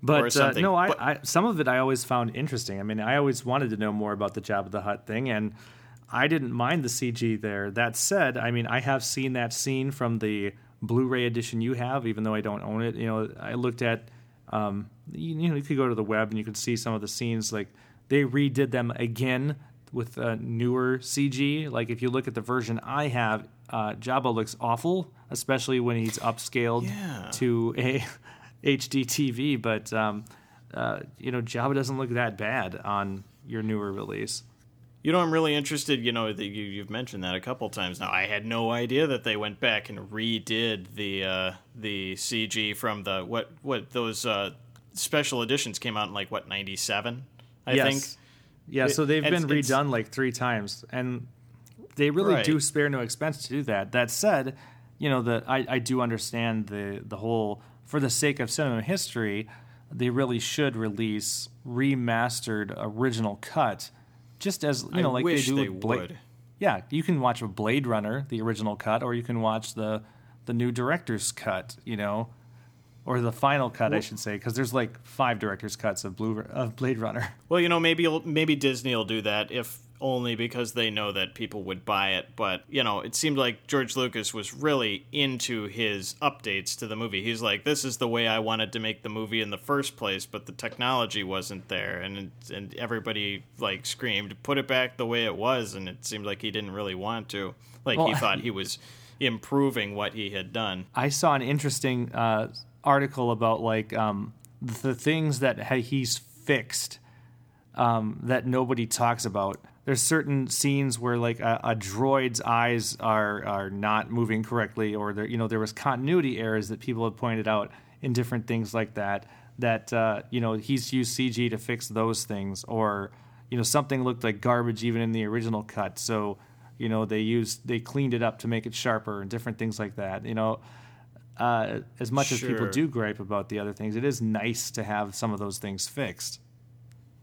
But uh, no, I, But- I some of it I always found interesting. I mean, I always wanted to know more about the Jabba the Hutt thing, and I didn't mind the CG there. That said, I mean, I have seen that scene from the Blu-ray edition you have, even though I don't own it. You know, I looked at, um, you, you know, you could go to the web and you could see some of the scenes. Like they redid them again with uh, newer CG. Like if you look at the version I have, uh, Jabba looks awful, especially when he's upscaled Yeah. to a HD TV. But um, uh, you know, Jabba doesn't look that bad on your newer release. You know, I'm really interested. You know, that you, you've mentioned that a couple times now. I had no idea that they went back and redid the uh, the CG from the what what those uh, special editions came out in like what '97, I yes. think. Yeah, It- so they've been redone like three times, and they really Right. do spare no expense to do that. That said, you know that I, I do understand the the whole for the sake of cinema history, they really should release remastered original cut, just as you I know, like wish they do they with Blade. would. Yeah, you can watch a Blade Runner, the original cut, or you can watch the the new director's cut. You know. Or the final cut, I should say, because there's like five director's cuts of Blue of Blade Runner. Well, you know, maybe maybe Disney will do that if only because they know that people would buy it. But you know, it seemed like George Lucas was really into his updates to the movie. He's like, "This is the way I wanted to make the movie in the first place, but the technology wasn't there," and and everybody like screamed, "Put it back the way it was!" And it seemed like he didn't really want to. Like he thought he was improving what he had done. I saw an interesting uh, article about like um, the things that he's fixed um, that nobody talks about. There's certain scenes where like a, a droid's eyes are are not moving correctly, or there you know there was continuity errors that people have pointed out in different things like that. That uh, you know he's used CG to fix those things, or you know something looked like garbage even in the original cut, so you know they used they cleaned it up to make it sharper and different things like that. You know, uh, as much as people do gripe about the other things, it is nice to have some of those things fixed.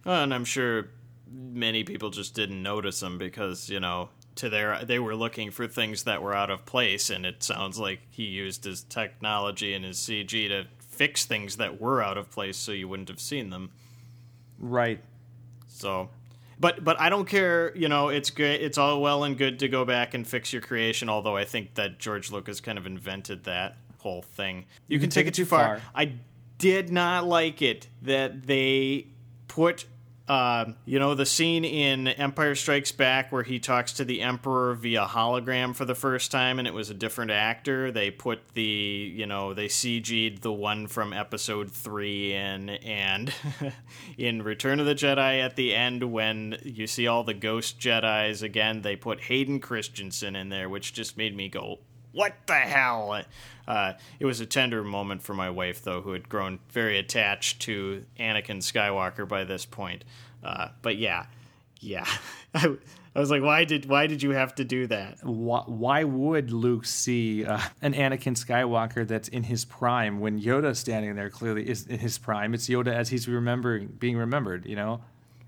Well, and I'm sure many people just didn't notice them because you know to their they were looking for things that were out of place, and it sounds like he used his technology and his CG to fix things that were out of place, so you wouldn't have seen them. Right. So, but but I don't care. You know, it's great. It's all well and good to go back and fix your creation. Although I think that George Lucas kind of invented that whole thing. You, can, take, it too far. I did not like it that they put uh, you know the scene in Empire Strikes Back where he talks to the Emperor via hologram for the first time, and it was a different actor. They put the you know they CG'd the one from Episode three in, and in Return of the Jedi at the end when you see all the Ghost Jedi's again, they put Hayden Christensen in there, which just made me go, "What the hell?" Uh, it was a tender moment for my wife, though, who had grown very attached to Anakin Skywalker by this point. Uh, but yeah, yeah, I, I was like, why did why did you have to do that? Why, why would Luke see uh, an Anakin Skywalker that's in his prime when Yoda standing there clearly is in his prime? It's Yoda as he's remembering being remembered, you know.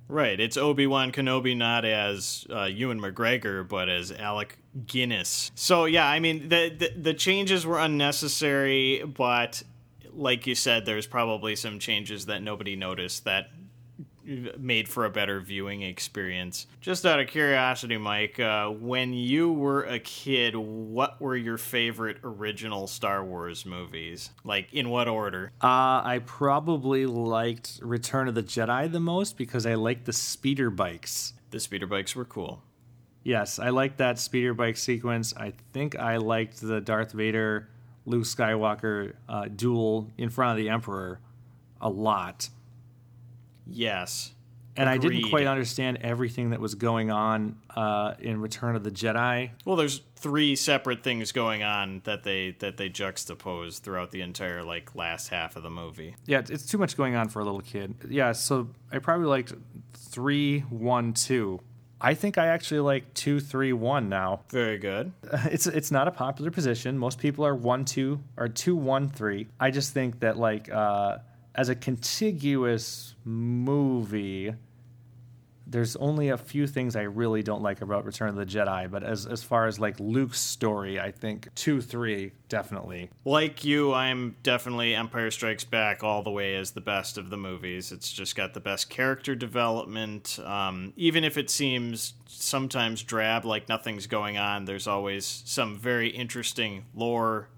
Right, it's Obi Wan Kenobi not as uh, Ewan McGregor, but as Alec Guinness. So yeah, I mean the, the the changes were unnecessary, but like you said, there's probably some changes that nobody noticed that made for a better viewing experience. Just out of curiosity, Mike, uh, when you were a kid, what were your favorite original Star Wars movies? Like, in what order? Uh, I probably liked Return of the Jedi the most because I liked the speeder bikes. The speeder bikes were cool. Yes, I liked that speeder bike sequence. I think I liked the Darth Vader Luke Skywalker uh, duel in front of the Emperor a lot. Yes. And I didn't quite understand everything that was going on uh, in Return of the Jedi. Well, there's three separate things going on that they that they juxtapose throughout the entire like last half of the movie. Yeah, it's- it's too much going on for a little kid. Yeah, so I probably liked three, one, two. I think I actually like two, three, one now. Very good. It's it's not a popular position. Most people are one, two, or two, one, three. I just think that like uh, as a contiguous movie, there's only a few things I really don't like about Return of the Jedi. But as as far as like Luke's story, I think two, three, definitely. Like you, I'm definitely Empire Strikes Back all the way as the best of the movies. It's just got the best character development. Um, even if it seems sometimes drab, like nothing's going on, there's always some very interesting lore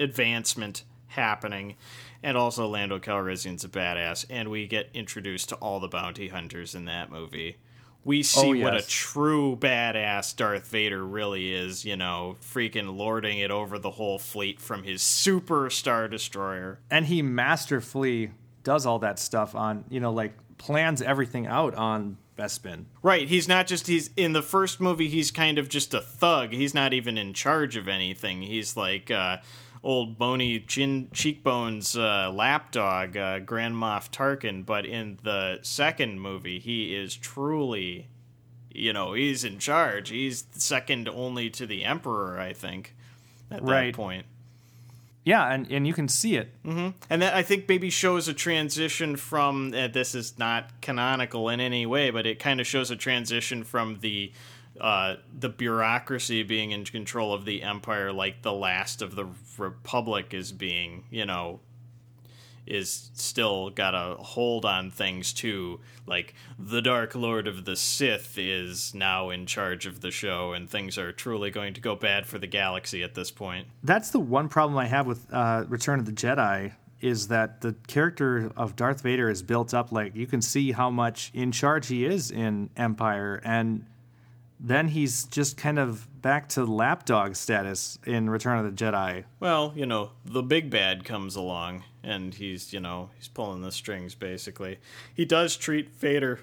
advancement happening. And also, Lando Calrissian's a badass, and we get introduced to all the bounty hunters in that movie. We see Oh, what a true badass Darth Vader really is, you know, freaking lording it over the whole fleet from his super Star Destroyer. and he masterfully does all that stuff on you know like plans everything out on Bespin. Right, he's not just he's in the first movie he's kind of just a thug. He's not even in charge of anything. He's like uh old bony chin cheekbones uh, lapdog uh, Grand Moff Tarkin, but in the second movie he is truly you know, he's in charge. He's second only to the emperor, I think, at that point. Yeah, and and you can see it. and that I think maybe shows a transition from uh, this is not canonical in any way, but it kind of shows a transition from the uh, the bureaucracy being in control of the empire, like the last of the republic is being, you know, is still got a hold on things too. Like the Dark Lord of the Sith is now in charge of the show, and things are truly going to go bad for the galaxy at this point. That's the one problem I have with uh, Return of the Jedi is that the character of Darth Vader is built up like you can see how much in charge he is in Empire, and then he's just kind of back to lapdog status in Return of the Jedi. Well, you know, the big bad comes along and he's, you know, he's pulling the strings basically. He does treat Vader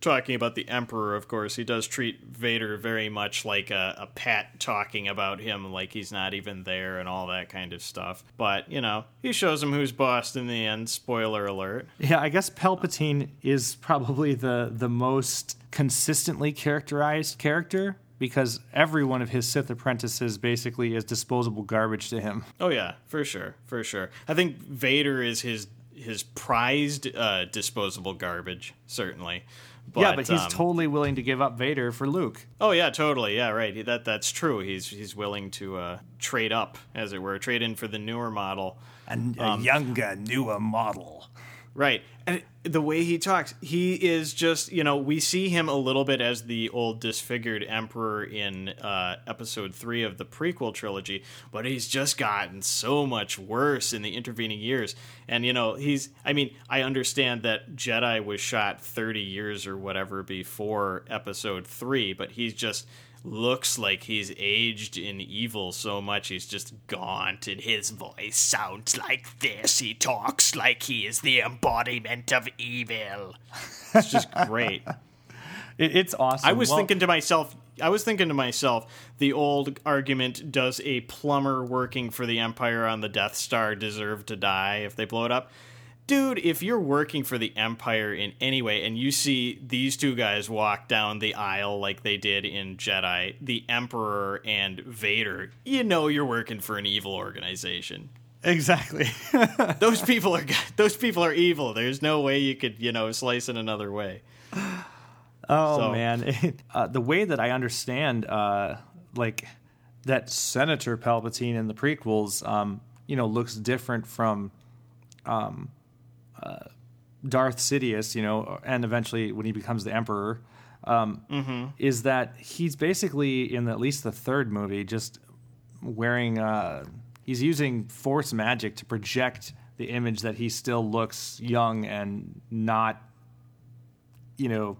talking about the Emperor, of course, he does treat Vader very much like a, a pat talking about him, like he's not even there and all that kind of stuff. But, you know, he shows him who's boss in the end. Spoiler alert. Yeah, I guess Palpatine is probably the the most consistently characterized character because every one of his Sith apprentices basically is disposable garbage to him. Oh yeah, for sure, for sure. I think Vader is his his prized uh, disposable garbage, certainly. But, yeah, but he's um, totally willing to give up Vader for Luke. Oh yeah, totally. Yeah, right. That that's true. He's he's willing to uh, trade up, as it were, trade in for the newer model. And a younger, newer model. Right. And the way he talks, he is just, you know, we see him a little bit as the old disfigured emperor in uh, episode three of the prequel trilogy, but he's just gotten so much worse in the intervening years. And, you know, he's, I mean, I understand that Jedi was shot 30 years or whatever before episode three, but he's just looks like he's aged in evil so much he's just gaunt and his voice sounds like this. He talks like he is the embodiment of evil. It's just great. It, it's awesome. i was Well, thinking to myself i was thinking to myself the old argument does a plumber working for the empire on the death star deserve to die if they blow it up dude, if you're working for the Empire in any way and you see these two guys walk down the aisle like they did in Jedi, the Emperor and Vader, you know you're working for an evil organization. exactly. Those people are those people are evil. There's no way you could, you know, slice it another way. Oh So- man, It- uh, the way that I understand, uh, like that Senator Palpatine in the prequels, um, you know, looks different from um, uh, Darth Sidious, you know, and eventually when he becomes the Emperor, um, is that he's basically in at least the third movie just wearing, uh, he's using Force magic to project the image that he still looks young and not, you know,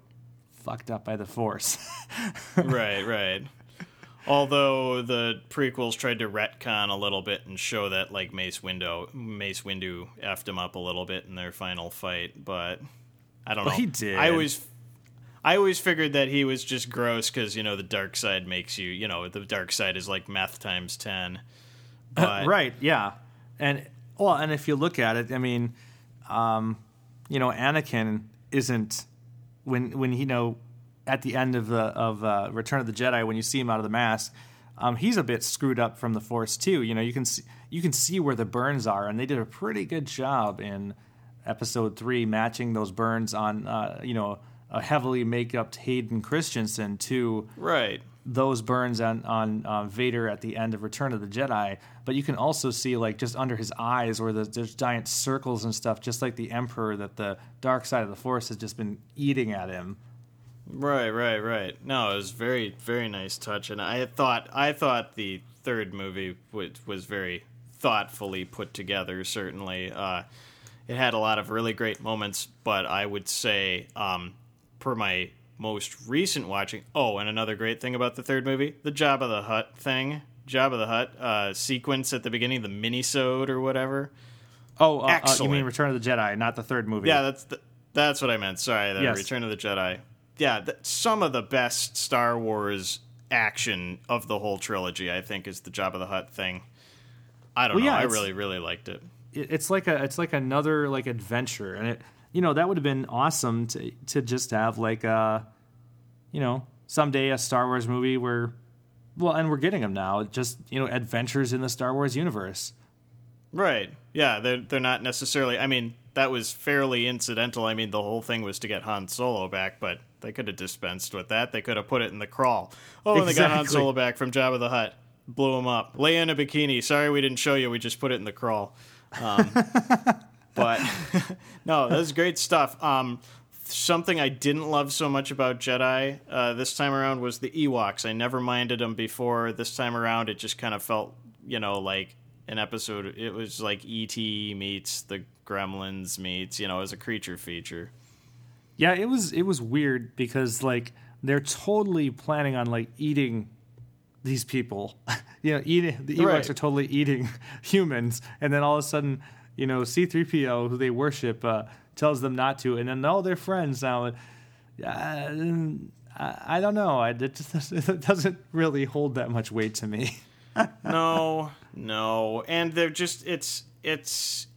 fucked up by the Force. right, right. Although the prequels tried to retcon a little bit and show that like Mace Windu, Mace Windu effed him up a little bit in their final fight, but I don't Well, know. he did. I always, I always figured that he was just gross because you know the dark side makes you, you know, the dark side is like meth times ten. But right yeah and well and if you look at it i mean um you know anakin isn't when when you know at the end of the of uh, return of the jedi when you see him out of the mask um, he's a bit screwed up from the force too you know you can see you can see where the burns are and they did a pretty good job in episode three matching those burns on uh, you know a heavily make-up hayden christensen to right. those burns on on uh, Vader at the end of Return of the Jedi, but you can also see like just under his eyes where the, there's giant circles and stuff, just like the Emperor that the dark side of the Force has just been eating at him. Right, right, right. No, it was very, very nice touch, and I thought, I thought the third movie was, was very thoughtfully put together. Certainly, uh, it had a lot of really great moments, but I would say, um, per my most recent watching, oh, and another great thing about the third movie, the Jabba the Hutt thing, Jabba the Hutt uh, sequence at the beginning, the minisode or whatever. Oh, uh, uh, you mean Return of the Jedi, not the third movie? Yeah, that's the, that's what I meant. Sorry, the Yes. Return of the Jedi. Yeah, th- some of the best Star Wars action of the whole trilogy, I think, is the Jabba the Hutt thing. I don't Well, know. yeah, I really, really liked it. it- it's like a it's like another like adventure and it you know that would have been awesome to to just have like a you know someday a Star Wars movie where well and we're getting them now just you know adventures in the Star Wars universe Right. Yeah, they're they're not necessarily. I mean, that was fairly incidental. I mean, the whole thing was to get Han Solo back, but they could have dispensed with that. They could have put it in the crawl. Oh, and they got Han Solo back from Jabba the Hutt. Blew him up. Leia in a bikini. Sorry we didn't show you. We just put it in the crawl. Um, but no, that was great stuff. Um, something I didn't love so much about Jedi uh, this time around was the Ewoks. I never minded them before. This time around, it just kind of felt, you know, like an episode. It was like E.T. meets the Gremlins meets, you know, as a creature feature. yeah it was it was weird because like they're totally planning on like eating these people you know eating the Ewoks Right. are totally eating humans and then all of a sudden you know C3PO who they worship uh, tells them not to and then all their friends now uh, I, don't know I, it just it doesn't really hold that much weight to me no, no, and they're just it's it's.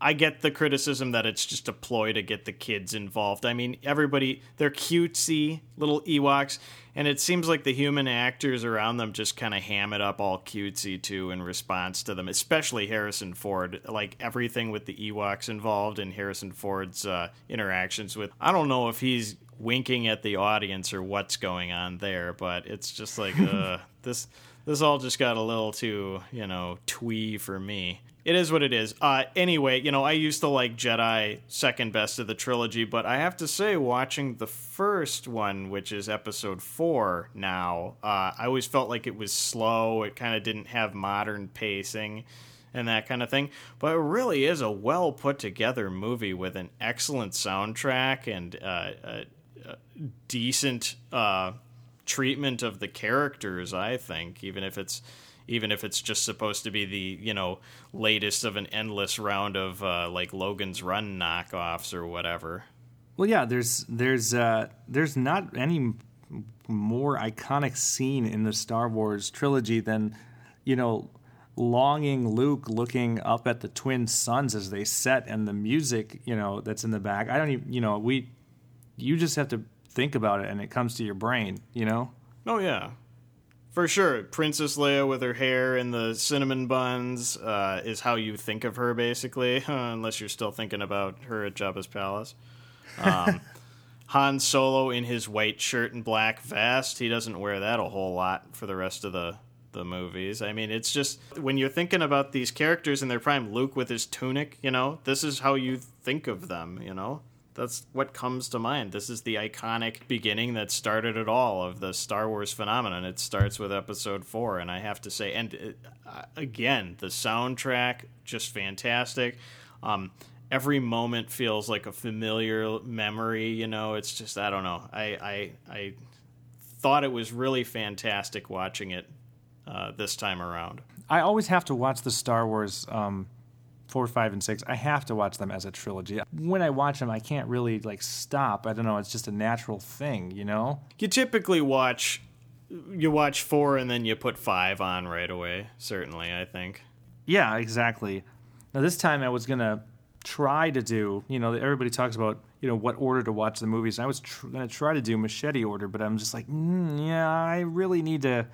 I get the criticism that it's just a ploy to get the kids involved. I mean, everybody they're cutesy little Ewoks, and it seems like the human actors around them just kind of ham it up all cutesy too in response to them. Especially Harrison Ford, like everything with the Ewoks involved and Harrison Ford's uh, interactions with. I don't know if he's winking at the audience or what's going on there, but it's just like uh, this. This all just got a little too, you know, twee for me. It is what it is. Uh, anyway, you know, I used to like Jedi second best of the trilogy, but I have to say, watching the first one, which is episode four now, uh, I always felt like it was slow. It kind of didn't have modern pacing and that kind of thing. But it really is a well put together movie with an excellent soundtrack and uh, a, a decent uh, treatment of the characters. I think, even if it's even if it's just supposed to be the you know latest of an endless round of uh, like Logan's Run knockoffs or whatever. Well, yeah, there's there's uh, there's not any more iconic scene in the Star Wars trilogy than you know longing Luke looking up at the twin suns as they set and the music you know that's in the back. I don't even you know we you just have to think about it and it comes to your brain. You know. Oh yeah, for sure, Princess Leia with her hair and the cinnamon buns uh, is how you think of her, basically, unless you're still thinking about her at Jabba's palace. Um, Han Solo in his white shirt and black vest, he doesn't wear that a whole lot for the rest of the the movies. I mean, it's just when you're thinking about these characters in their prime, Luke with his tunic, you know, this is how you think of them, you know that's what comes to mind. This is the iconic beginning that started it all of the Star Wars phenomenon. It starts with Episode Four, and I have to say, and it, uh, again, the soundtrack just fantastic. Um, every moment feels like a familiar memory. You know, it's just I don't know. I I, I thought it was really fantastic watching it uh, this time around. I always have to watch the Star Wars. Um four, five, and six, I have to watch them as a trilogy. When I watch them, I can't really like stop. I don't know. It's just a natural thing, you know. You typically watch, you watch four and then you put five on right away. Certainly, I think. Yeah, exactly. Now this time I was gonna try to do. You know, everybody talks about you know what order to watch the movies. And I was tr- gonna try to do machete order, but I'm just like, mm, yeah, I really need to.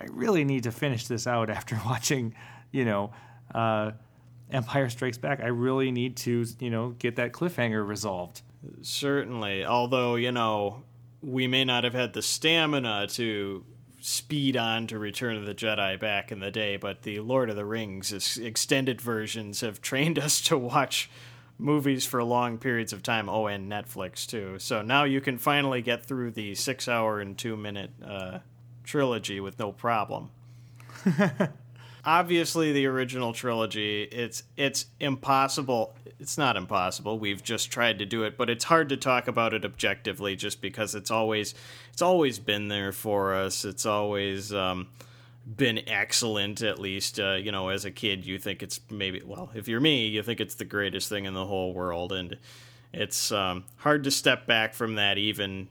I really need to finish this out after watching, you know. Uh, Empire Strikes Back, I really need to, you know, get that cliffhanger resolved. Certainly. Although, you know, we may not have had the stamina to speed on to Return of the Jedi back in the day, but the Lord of the Rings extended versions have trained us to watch movies for long periods of time. Oh, and Netflix too. So now you can finally get through the six hour and two minute uh, trilogy with no problem. obviously the original trilogy it's it's impossible it's not impossible we've just tried to do it but it's hard to talk about it objectively just because it's always it's always been there for us. It's always um, been excellent at least uh, you know as a kid you think it's maybe well if you're me you think it's the greatest thing in the whole world and it's um, hard to step back from that even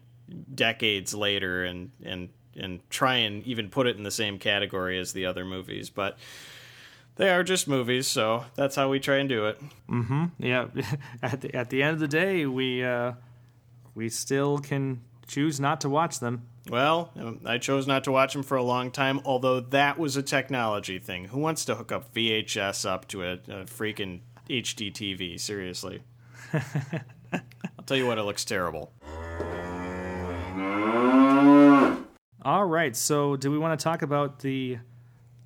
decades later and and and try and even put it in the same category as the other movies, but they are just movies, so that's how we try and do it. Mm-hmm. Yeah. at the at the end of the day, we uh, we still can choose not to watch them. Well, I chose not to watch them for a long time, although that was a technology thing. Who wants to hook up VHS up to a, a freaking HD TV? Seriously. I'll tell you what, it looks terrible. All right. So, do we want to talk about the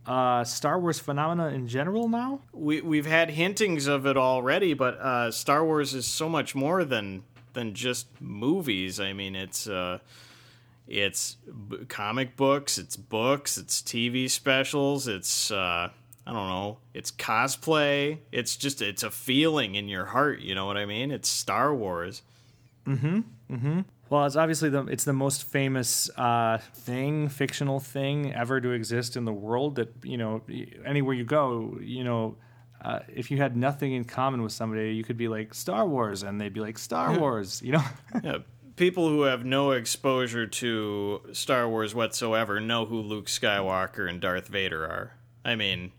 uh, Star Wars phenomena in general now? We we've had hintings of it already, but uh, Star Wars is so much more than than just movies. I mean, it's uh, it's b- comic books, it's books, it's TV specials, it's uh, I don't know, it's cosplay. It's just it's a feeling in your heart. You know what I mean? It's Star Wars. Mm-hmm. Mm-hmm. Well, it's obviously the it's the most famous uh, thing, fictional thing ever to exist in the world. That you know, anywhere you go, you know, uh, if you had nothing in common with somebody, you could be like Star Wars, and they'd be like Star Wars. You know. yeah. People who have no exposure to Star Wars whatsoever know who Luke Skywalker and Darth Vader are. I mean,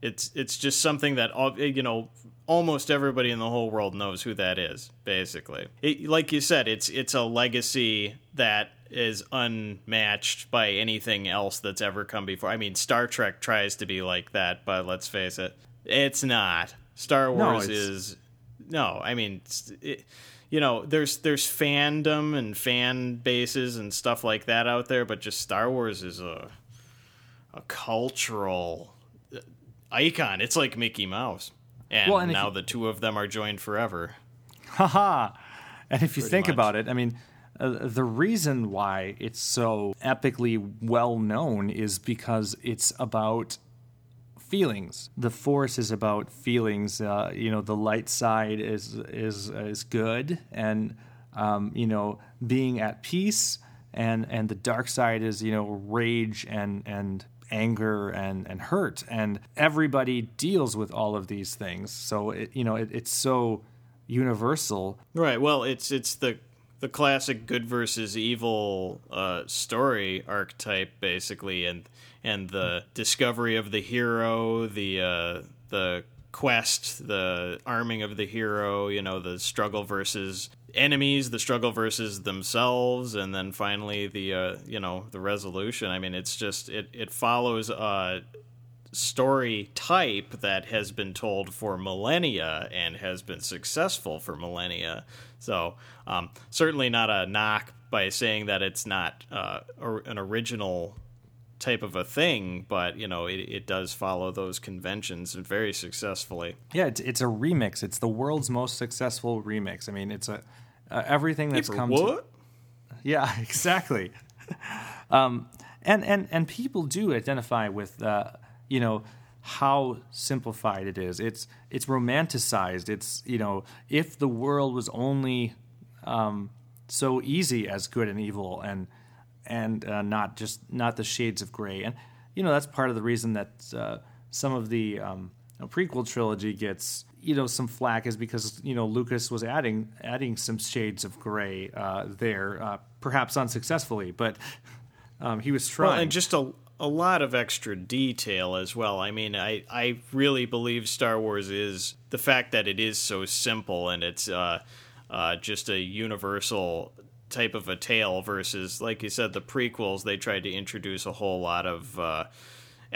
it's it's just something that all you know almost everybody in the whole world knows who that is basically. It, like you said it's it's a legacy that is unmatched by anything else that's ever come before. I mean star trek tries to be like that but let's face it it's not. Star wars no, is no i mean it, you know there's there's fandom and fan bases and stuff like that out there but just star wars is a a cultural uh, icon. It's like mickey mouse And, Well, and now you- the two of them are joined forever. Haha. And if you think much. about it, I mean, uh, the reason why it's so epically well known is because it's about feelings. The force is about feelings. Uh, you know, the light side is is is good, and um, you know, being at peace, and and the dark side is you know rage and and anger and and hurt, and everybody deals with all of these things. So it, you know, it, it's so universal Right. Well, it's it's the the classic good versus evil uh, story archetype, basically, and and the discovery of the hero, the uh, the quest, the arming of the hero, you know, the struggle versus enemies, the struggle versus themselves, and then finally the uh, you know the resolution. I mean, it's just it it follows a story type that has been told for millennia and has been successful for millennia. So um, certainly not a knock by saying that it's not uh, an original type of a thing, but you know it, it does follow those conventions very successfully. Yeah, it's, it's a remix. It's the world's most successful remix. I mean, it's a uh, everything that's come. To, what? yeah, exactly. um, and and and people do identify with uh, you know how simplified it is. It's it's romanticized. It's you know if the world was only um, so easy as good and evil and and uh, not just not the shades of gray. And you know that's part of the reason that uh, some of the um, prequel trilogy gets you know some flack is because you know Lucas was adding adding some shades of gray uh, there, uh, perhaps unsuccessfully, but um, he was trying. Well, and just a a lot of extra detail as well. I mean, I I really believe Star Wars is the fact that it is so simple and it's uh, uh, just a universal type of a tale versus, like you said, the prequels. They tried to introduce a whole lot of.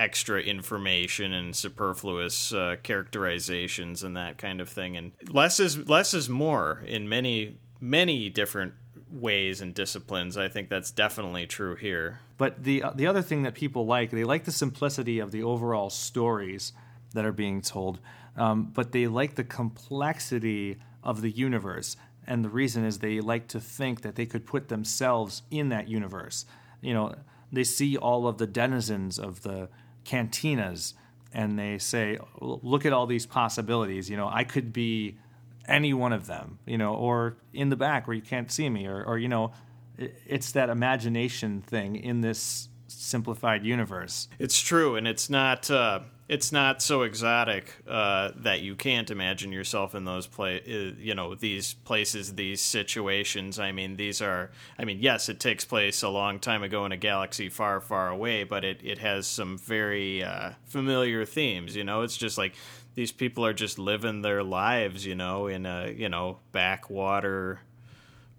Uh, extra information and superfluous uh, characterizations and that kind of thing and less is less is more in many many different ways and disciplines i think that's definitely true here But the the other thing that people like, they like the simplicity of the overall stories that are being told, um, but they like the complexity of the universe. And the reason is they like to think that they could put themselves in that universe. You know, they see all of the denizens of the cantinas, and they say, "Look at all these possibilities." You know, I could be any one of them. You know, or in the back where you can't see me, or, or you know it's that imagination thing in this simplified universe. It's true, and it's not uh, it's not so exotic uh, that you can't imagine yourself in those play uh, you know these places, these situations. I mean, these are I mean, yes, it takes place a long time ago in a galaxy far, far away, but it it has some very uh, familiar themes. You know, it's just like these people are just living their lives, you know, in a you know backwater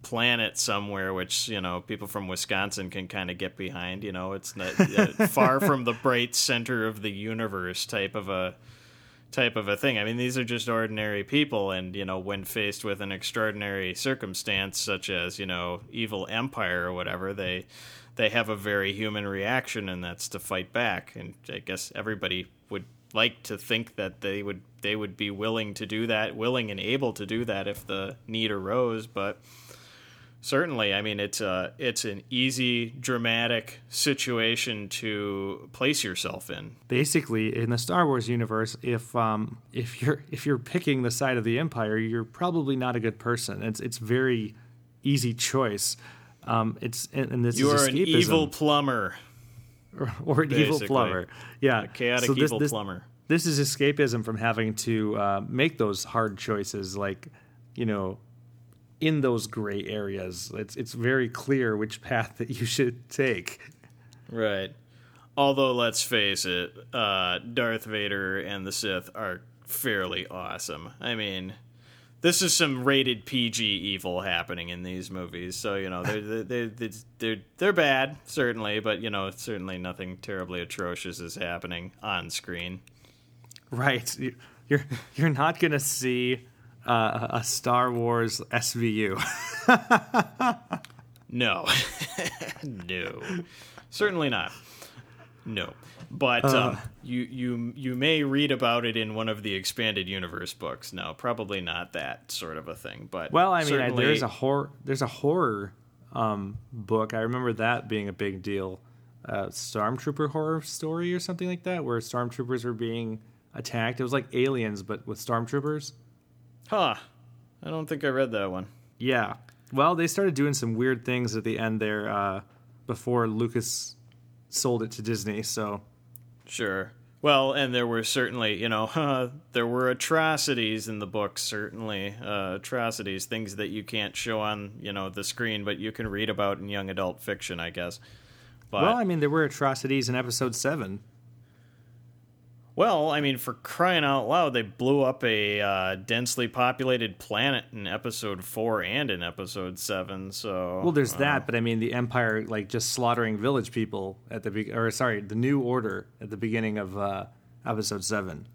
planet somewhere, which you know people from Wisconsin can kind of get behind. You know, it's not uh, far from the bright center of the universe type of a type of a thing. I mean, these are just ordinary people, and you know, when faced with an extraordinary circumstance such as you know evil empire or whatever, they they have a very human reaction, and that's to fight back. And I guess everybody would like to think that they would they would be willing to do that, willing and able to do that if the need arose, but certainly i mean it's a it's an easy dramatic situation to place yourself in Basically, in the Star Wars universe, if um, if you're if you're picking the side of the Empire, you're probably not a good person. It's it's very easy choice. Um, it's and, and this you is are an evil plumber or, or an evil plumber. Yeah, a chaotic So this- evil this- plumber This is escapism from having to uh, make those hard choices, like you know, in those gray areas. It's it's very clear which path that you should take. right although let's face it uh, darth vader and the sith are fairly awesome i mean this is some rated PG evil happening in these movies, so you know they're they're they're they're, they're bad certainly, but you know certainly nothing terribly atrocious is happening on screen. Right. You- You're you're not gonna see uh, a Star Wars SVU. No. no. Certainly not. No. but um, you you you may read about it in one of the expanded universe books. No, probably not that sort of a thing. But Well, I mean, I, there's a horror. There's a horror um, book. I remember that being a big deal. Uh, Stormtrooper horror story or something like that, where stormtroopers were being attacked. It was like aliens, but with stormtroopers. Huh. I don't think I read that one. Yeah. Well, they started doing some weird things at the end there uh, before Lucas sold it to Disney. So Sure. Well, and there were certainly, you know, there were atrocities in the book. Certainly, uh, atrocities, things that you can't show on, you know, the screen, but you can read about in young adult fiction, I guess. But well, I mean, there were atrocities in episode seven. Well, I mean, for crying out loud, they blew up a uh, densely populated planet in episode four and in episode seven. So, Well, there's that, but I mean, the Empire like just slaughtering village people at the be- or sorry, the New Order at the beginning of uh, episode seven.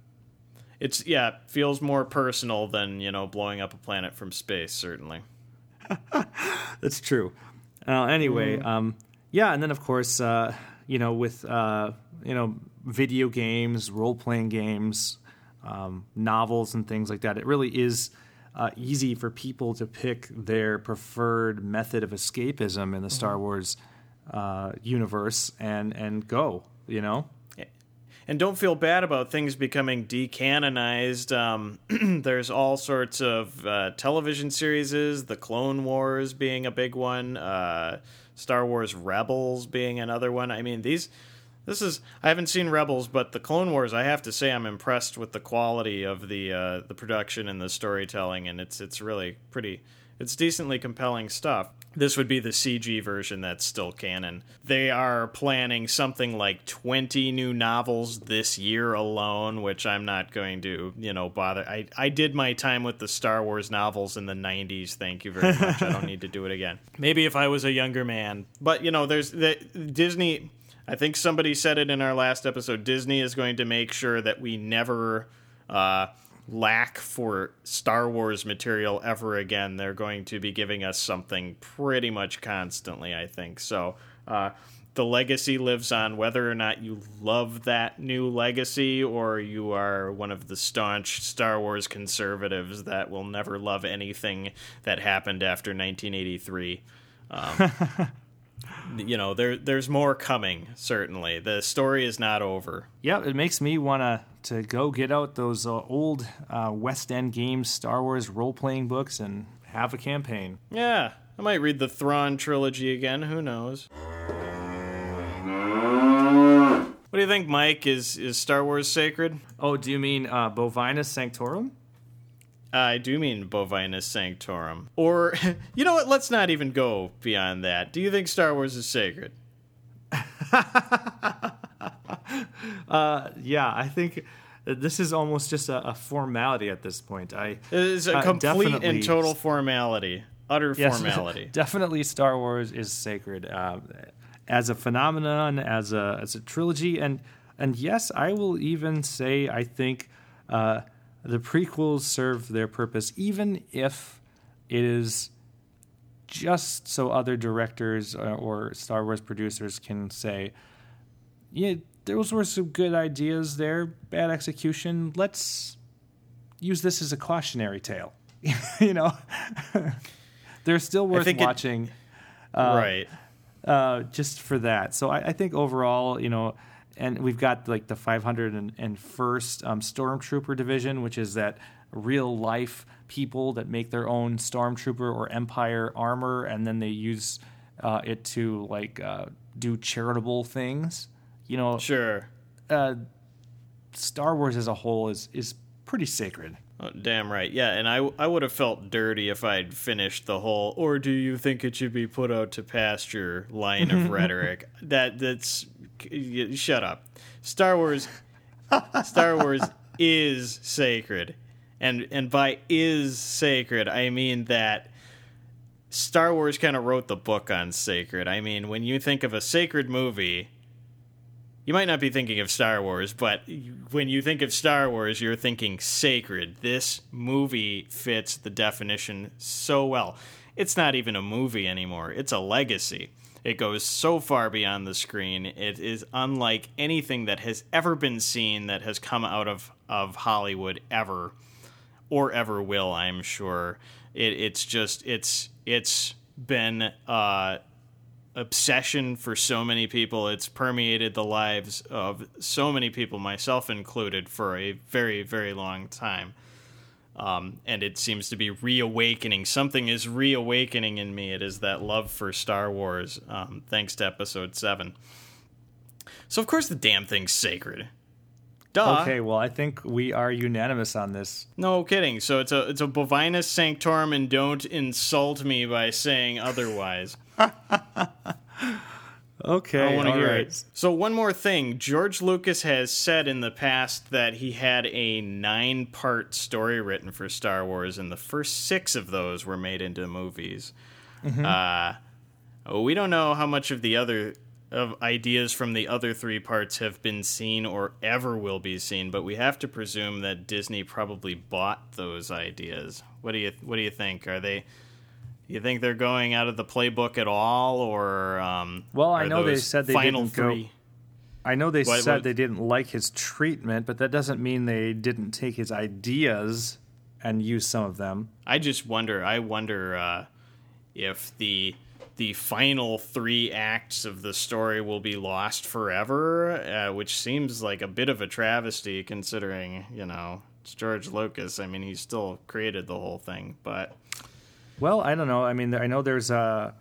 it's yeah, feels more personal than you know blowing up a planet from space. Certainly. That's true. Uh, anyway, um, yeah, and then of course, uh, you know, with uh, you know, video games, role playing games, um, novels, and things like that, it really is uh, easy for people to pick their preferred method of escapism in the Star Wars uh, universe and and go. You know, And don't feel bad about things becoming decanonized. Um, there's all sorts of uh, television series, The Clone Wars being a big one, uh, Star Wars Rebels being another one. I mean, these. This is I haven't seen Rebels, but the Clone Wars. I have to say I'm impressed with the quality of the uh, the production and the storytelling, and it's it's really pretty. It's decently compelling stuff. This would be the CG version that's still canon. They are planning something like 20 new novels this year alone, which I'm not going to, you know, bother. I, I did my time with the Star Wars novels in the 90s. Thank you very much. I don't need to do it again. Maybe if I was a younger man. But, you know, there's the Disney. I think somebody said it in our last episode. Disney is going to make sure that we never uh, lack for Star Wars material ever again. They're going to be giving us something pretty much constantly, I think. So uh, the legacy lives on, whether or not you love that new legacy or you are one of the staunch Star Wars conservatives that will never love anything that happened after 1983 you know there there's more coming certainly the story is not over yeah, it makes me want to to go get out those uh, old uh, West End Games Star Wars role playing books and have a campaign. yeah i might read the thrawn trilogy again who knows? What do you think mike? Is is star wars sacred? Oh, do you mean uh, Bovinus Sanctorum? i do mean bovinus sanctorum. Or you know what? Let's not even go beyond that. Do you think star wars is sacred Yeah, I think this is almost just a, a formality at this point. I it is a Uh, complete and total formality utter Yes, formality. Definitely, Star Wars is sacred uh, as a phenomenon, as a as a trilogy, and and yes, I will even say I think uh, the prequels serve their purpose, even if it is just so other directors uh, or Star Wars producers can say, yeah, those were some good ideas there, bad execution. Let's use this as a cautionary tale. you know, they're still worth think it- watching right uh, just for that. So I, I think overall, you know, and we've got like the 501st um, Stormtrooper Division, which is that real life people that make their own Stormtrooper or Empire armor, and then they use uh, it to like uh, do charitable things. You know, sure uh, Star Wars as a whole is is pretty sacred. Oh, damn right. Yeah, and I, I would have felt dirty if I'd finished the whole or do you think it should be put out to pasture line of rhetoric. That that's y- shut up. Star Wars Star Wars is sacred. And and by is sacred, I mean that Star Wars kind of wrote the book on sacred. I mean, when you think of a sacred movie, you might not be thinking of Star Wars, but when you think of Star Wars, you're thinking sacred. This movie fits the definition so well. It's not even a movie anymore, it's a legacy. It goes so far beyond the screen. It is unlike anything that has ever been seen that has come out of, of Hollywood ever, or ever will. I'm sure. It, it's just it's it's been uh, obsession for so many people. It's permeated the lives of so many people, myself included, for a very very long time. Um, and it seems to be reawakening. Something is reawakening in me. It is that love for Star Wars, um, thanks to Episode Seven. So of course the damn thing's sacred. Duh. Okay, well, I think we are unanimous on this. No kidding. So it's a it's a bovinus sanctorum, and don't insult me by saying otherwise. Okay, I want to hear right. it. So one more thing, George Lucas has said in the past that he had a nine-part story written for Star Wars, and the first six of those were made into movies. Uh, we don't know how much of the other of ideas from the other three parts have been seen or ever will be seen, but we have to presume that Disney probably bought those ideas. What do you What do you think? Are they? You think they're going out of the playbook at all, or um, Well, I know they said they didn't go- I know they What- said what- they didn't like his treatment, but that doesn't mean they didn't take his ideas and use some of them. I just wonder. I wonder uh, if the the final three acts of the story will be lost forever, uh, which seems like a bit of a travesty considering you know it's George Lucas. I mean, he still created the whole thing, but Well, I don't know. I mean, I know there's a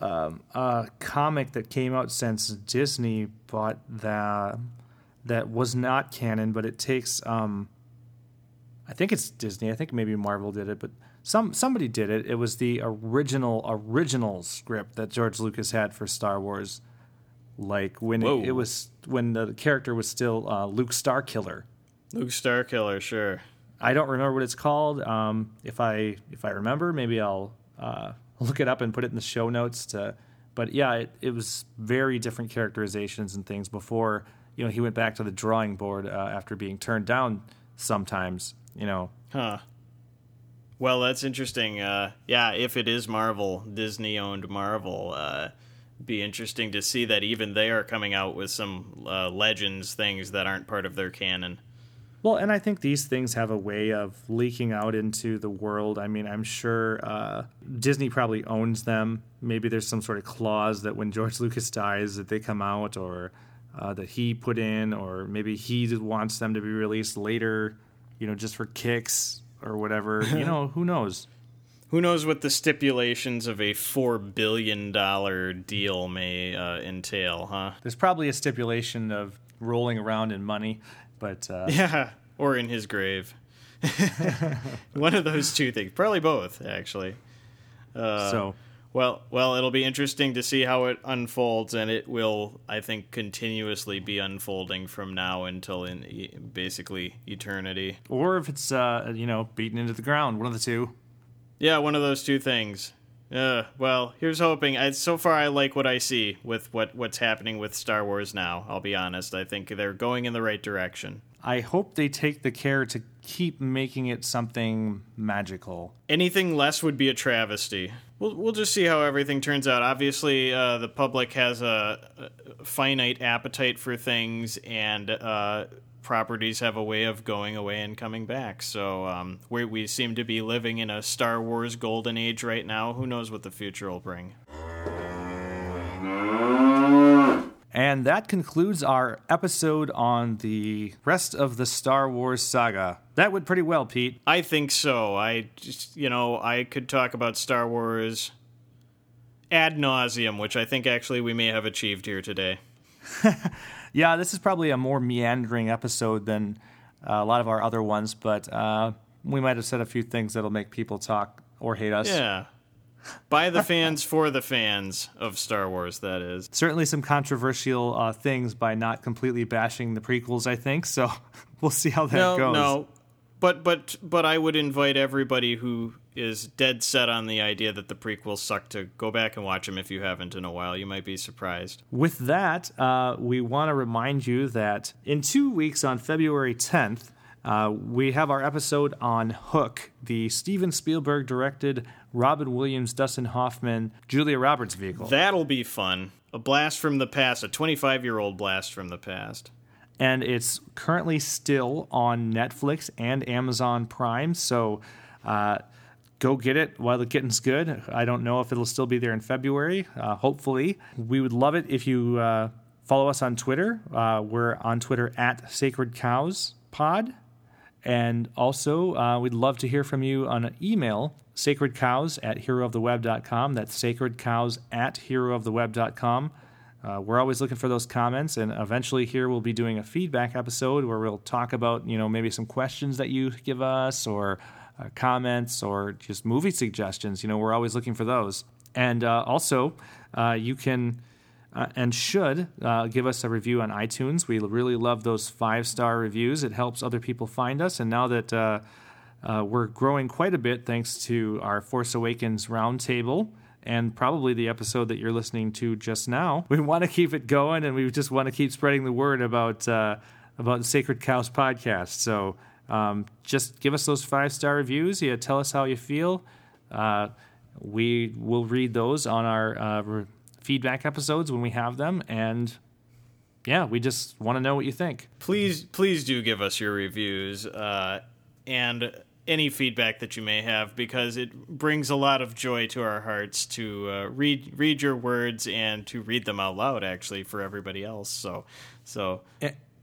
um, a comic that came out since Disney bought that that was not canon, but it takes. Um, I think it's Disney. I think maybe Marvel did it, but some somebody did it. It was the original original script that George Lucas had for Star Wars, like when it, it was when the character was still uh, Luke Starkiller. Luke Starkiller, sure. I don't remember what it's called. Um, if I if I remember, maybe I'll uh, look it up and put it in the show notes. To, but yeah, it, it was very different characterizations and things before. You know, he went back to the drawing board uh, after being turned down sometimes. You know, Huh. Well, that's interesting. Uh, yeah, if it is Marvel, Disney owned Marvel, uh, be interesting to see that even they are coming out with some uh, legends things that aren't part of their canon. Well, and I think these things have a way of leaking out into the world. I mean, I'm sure uh, Disney probably owns them. Maybe there's some sort of clause that when George Lucas dies, that they come out, or uh, that he put in, or maybe he wants them to be released later, you know, just for kicks or whatever. you know, who knows? Who knows what the stipulations of a four billion dollar deal may uh, entail, huh? There's probably a stipulation of rolling around in money, but uh, Yeah, or in his grave. One of those two things, probably both, actually. so Well, well, it'll be interesting to see how it unfolds, and it will, I think, continuously be unfolding from now until in e- basically eternity. or if it's uh, you know beaten into the ground, one of the two. Yeah, one of those two things. Uh, well, here's hoping. I, so far, I like what I see with what what's happening with Star Wars now. I'll be honest. I think they're going in the right direction. I hope they take the care to keep making it something magical. Anything less would be a travesty. We'll, we'll just see how everything turns out. Obviously, uh, the public has a, a finite appetite for things, and uh, properties have a way of going away and coming back. So um, we we seem to be living in a Star Wars golden age right now. Who knows what the future will bring? And that concludes our episode on the rest of the Star Wars saga. That went pretty well, Pete. I think so. I just, you know, I could talk about Star Wars ad nauseum, which I think actually we may have achieved here today. Yeah, this is probably a more meandering episode than uh, a lot of our other ones, but uh, we might have said a few things that'll make people talk or hate us. Yeah. By the fans, for the fans of Star Wars, that is. Certainly some controversial uh, things by not completely bashing the prequels, I think. So we'll see how that No, goes. no. But but but I would invite everybody who is dead set on the idea that the prequels suck to go back and watch them if you haven't in a while. You might be surprised. With that, uh, we want to remind you that in two weeks on February 10th, Uh, we have our episode on Hook, the Steven Spielberg directed, Robin Williams, Dustin Hoffman, Julia Roberts vehicle. That'll be fun. A blast from the past, a 25 year old blast from the past. and it's currently still on Netflix and Amazon Prime. So uh, go get it while the getting's good. I don't know if it'll still be there in February. Uh, hopefully, we would love it if you uh, follow us on Twitter. Uh, we're on Twitter at Sacred Cows Pod. And also, uh, we'd love to hear from you on an email, sacredcows at herooftheweb.com. That's sacredcows at herooftheweb.com. Uh, we're always looking for those comments, and eventually here we'll be doing a feedback episode where we'll talk about, you know, maybe some questions that you give us or uh, comments or just movie suggestions. You know, we're always looking for those. And uh, also, uh, you can uh, and should uh, give us a review on iTunes. We really love those five star reviews. It helps other people find us. And now that we're growing quite a bit thanks to our Force Awakens roundtable and probably the episode that you're listening to just now, we want to keep it going and we just want to keep spreading the word about uh, about Sacred Cows podcast. So um, just give us those five star reviews. Yeah, tell us how you feel. Uh, we will read those on our uh, re- feedback episodes when we have them, and yeah, we just want to know what you think. Please, please do give us your reviews uh, and any feedback that you may have because it brings a lot of joy to our hearts to uh, read read your words and to read them out loud actually for everybody else. So, so.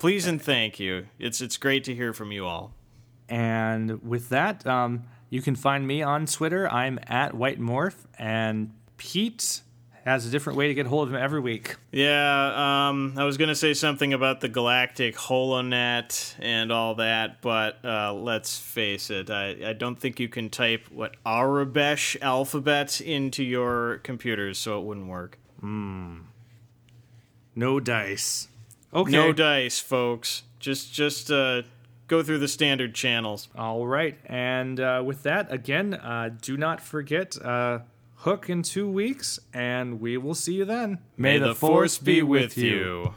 Please and thank you. It's it's great to hear from you all. And with that, um, you can find me on Twitter. I'm at White Morph, and Pete has a different way to get hold of him every week. Yeah, um, I was going to say something about the galactic holonet and all that, but uh, let's face it, I, I don't think you can type what Aurebesh alphabet into your computers, so it wouldn't work. No dice. Okay. No dice, folks. Just just uh, go through the standard channels. All right. And uh, with that, again, uh, do not forget uh, Hook in two weeks, and we will see you then. May the force be with you.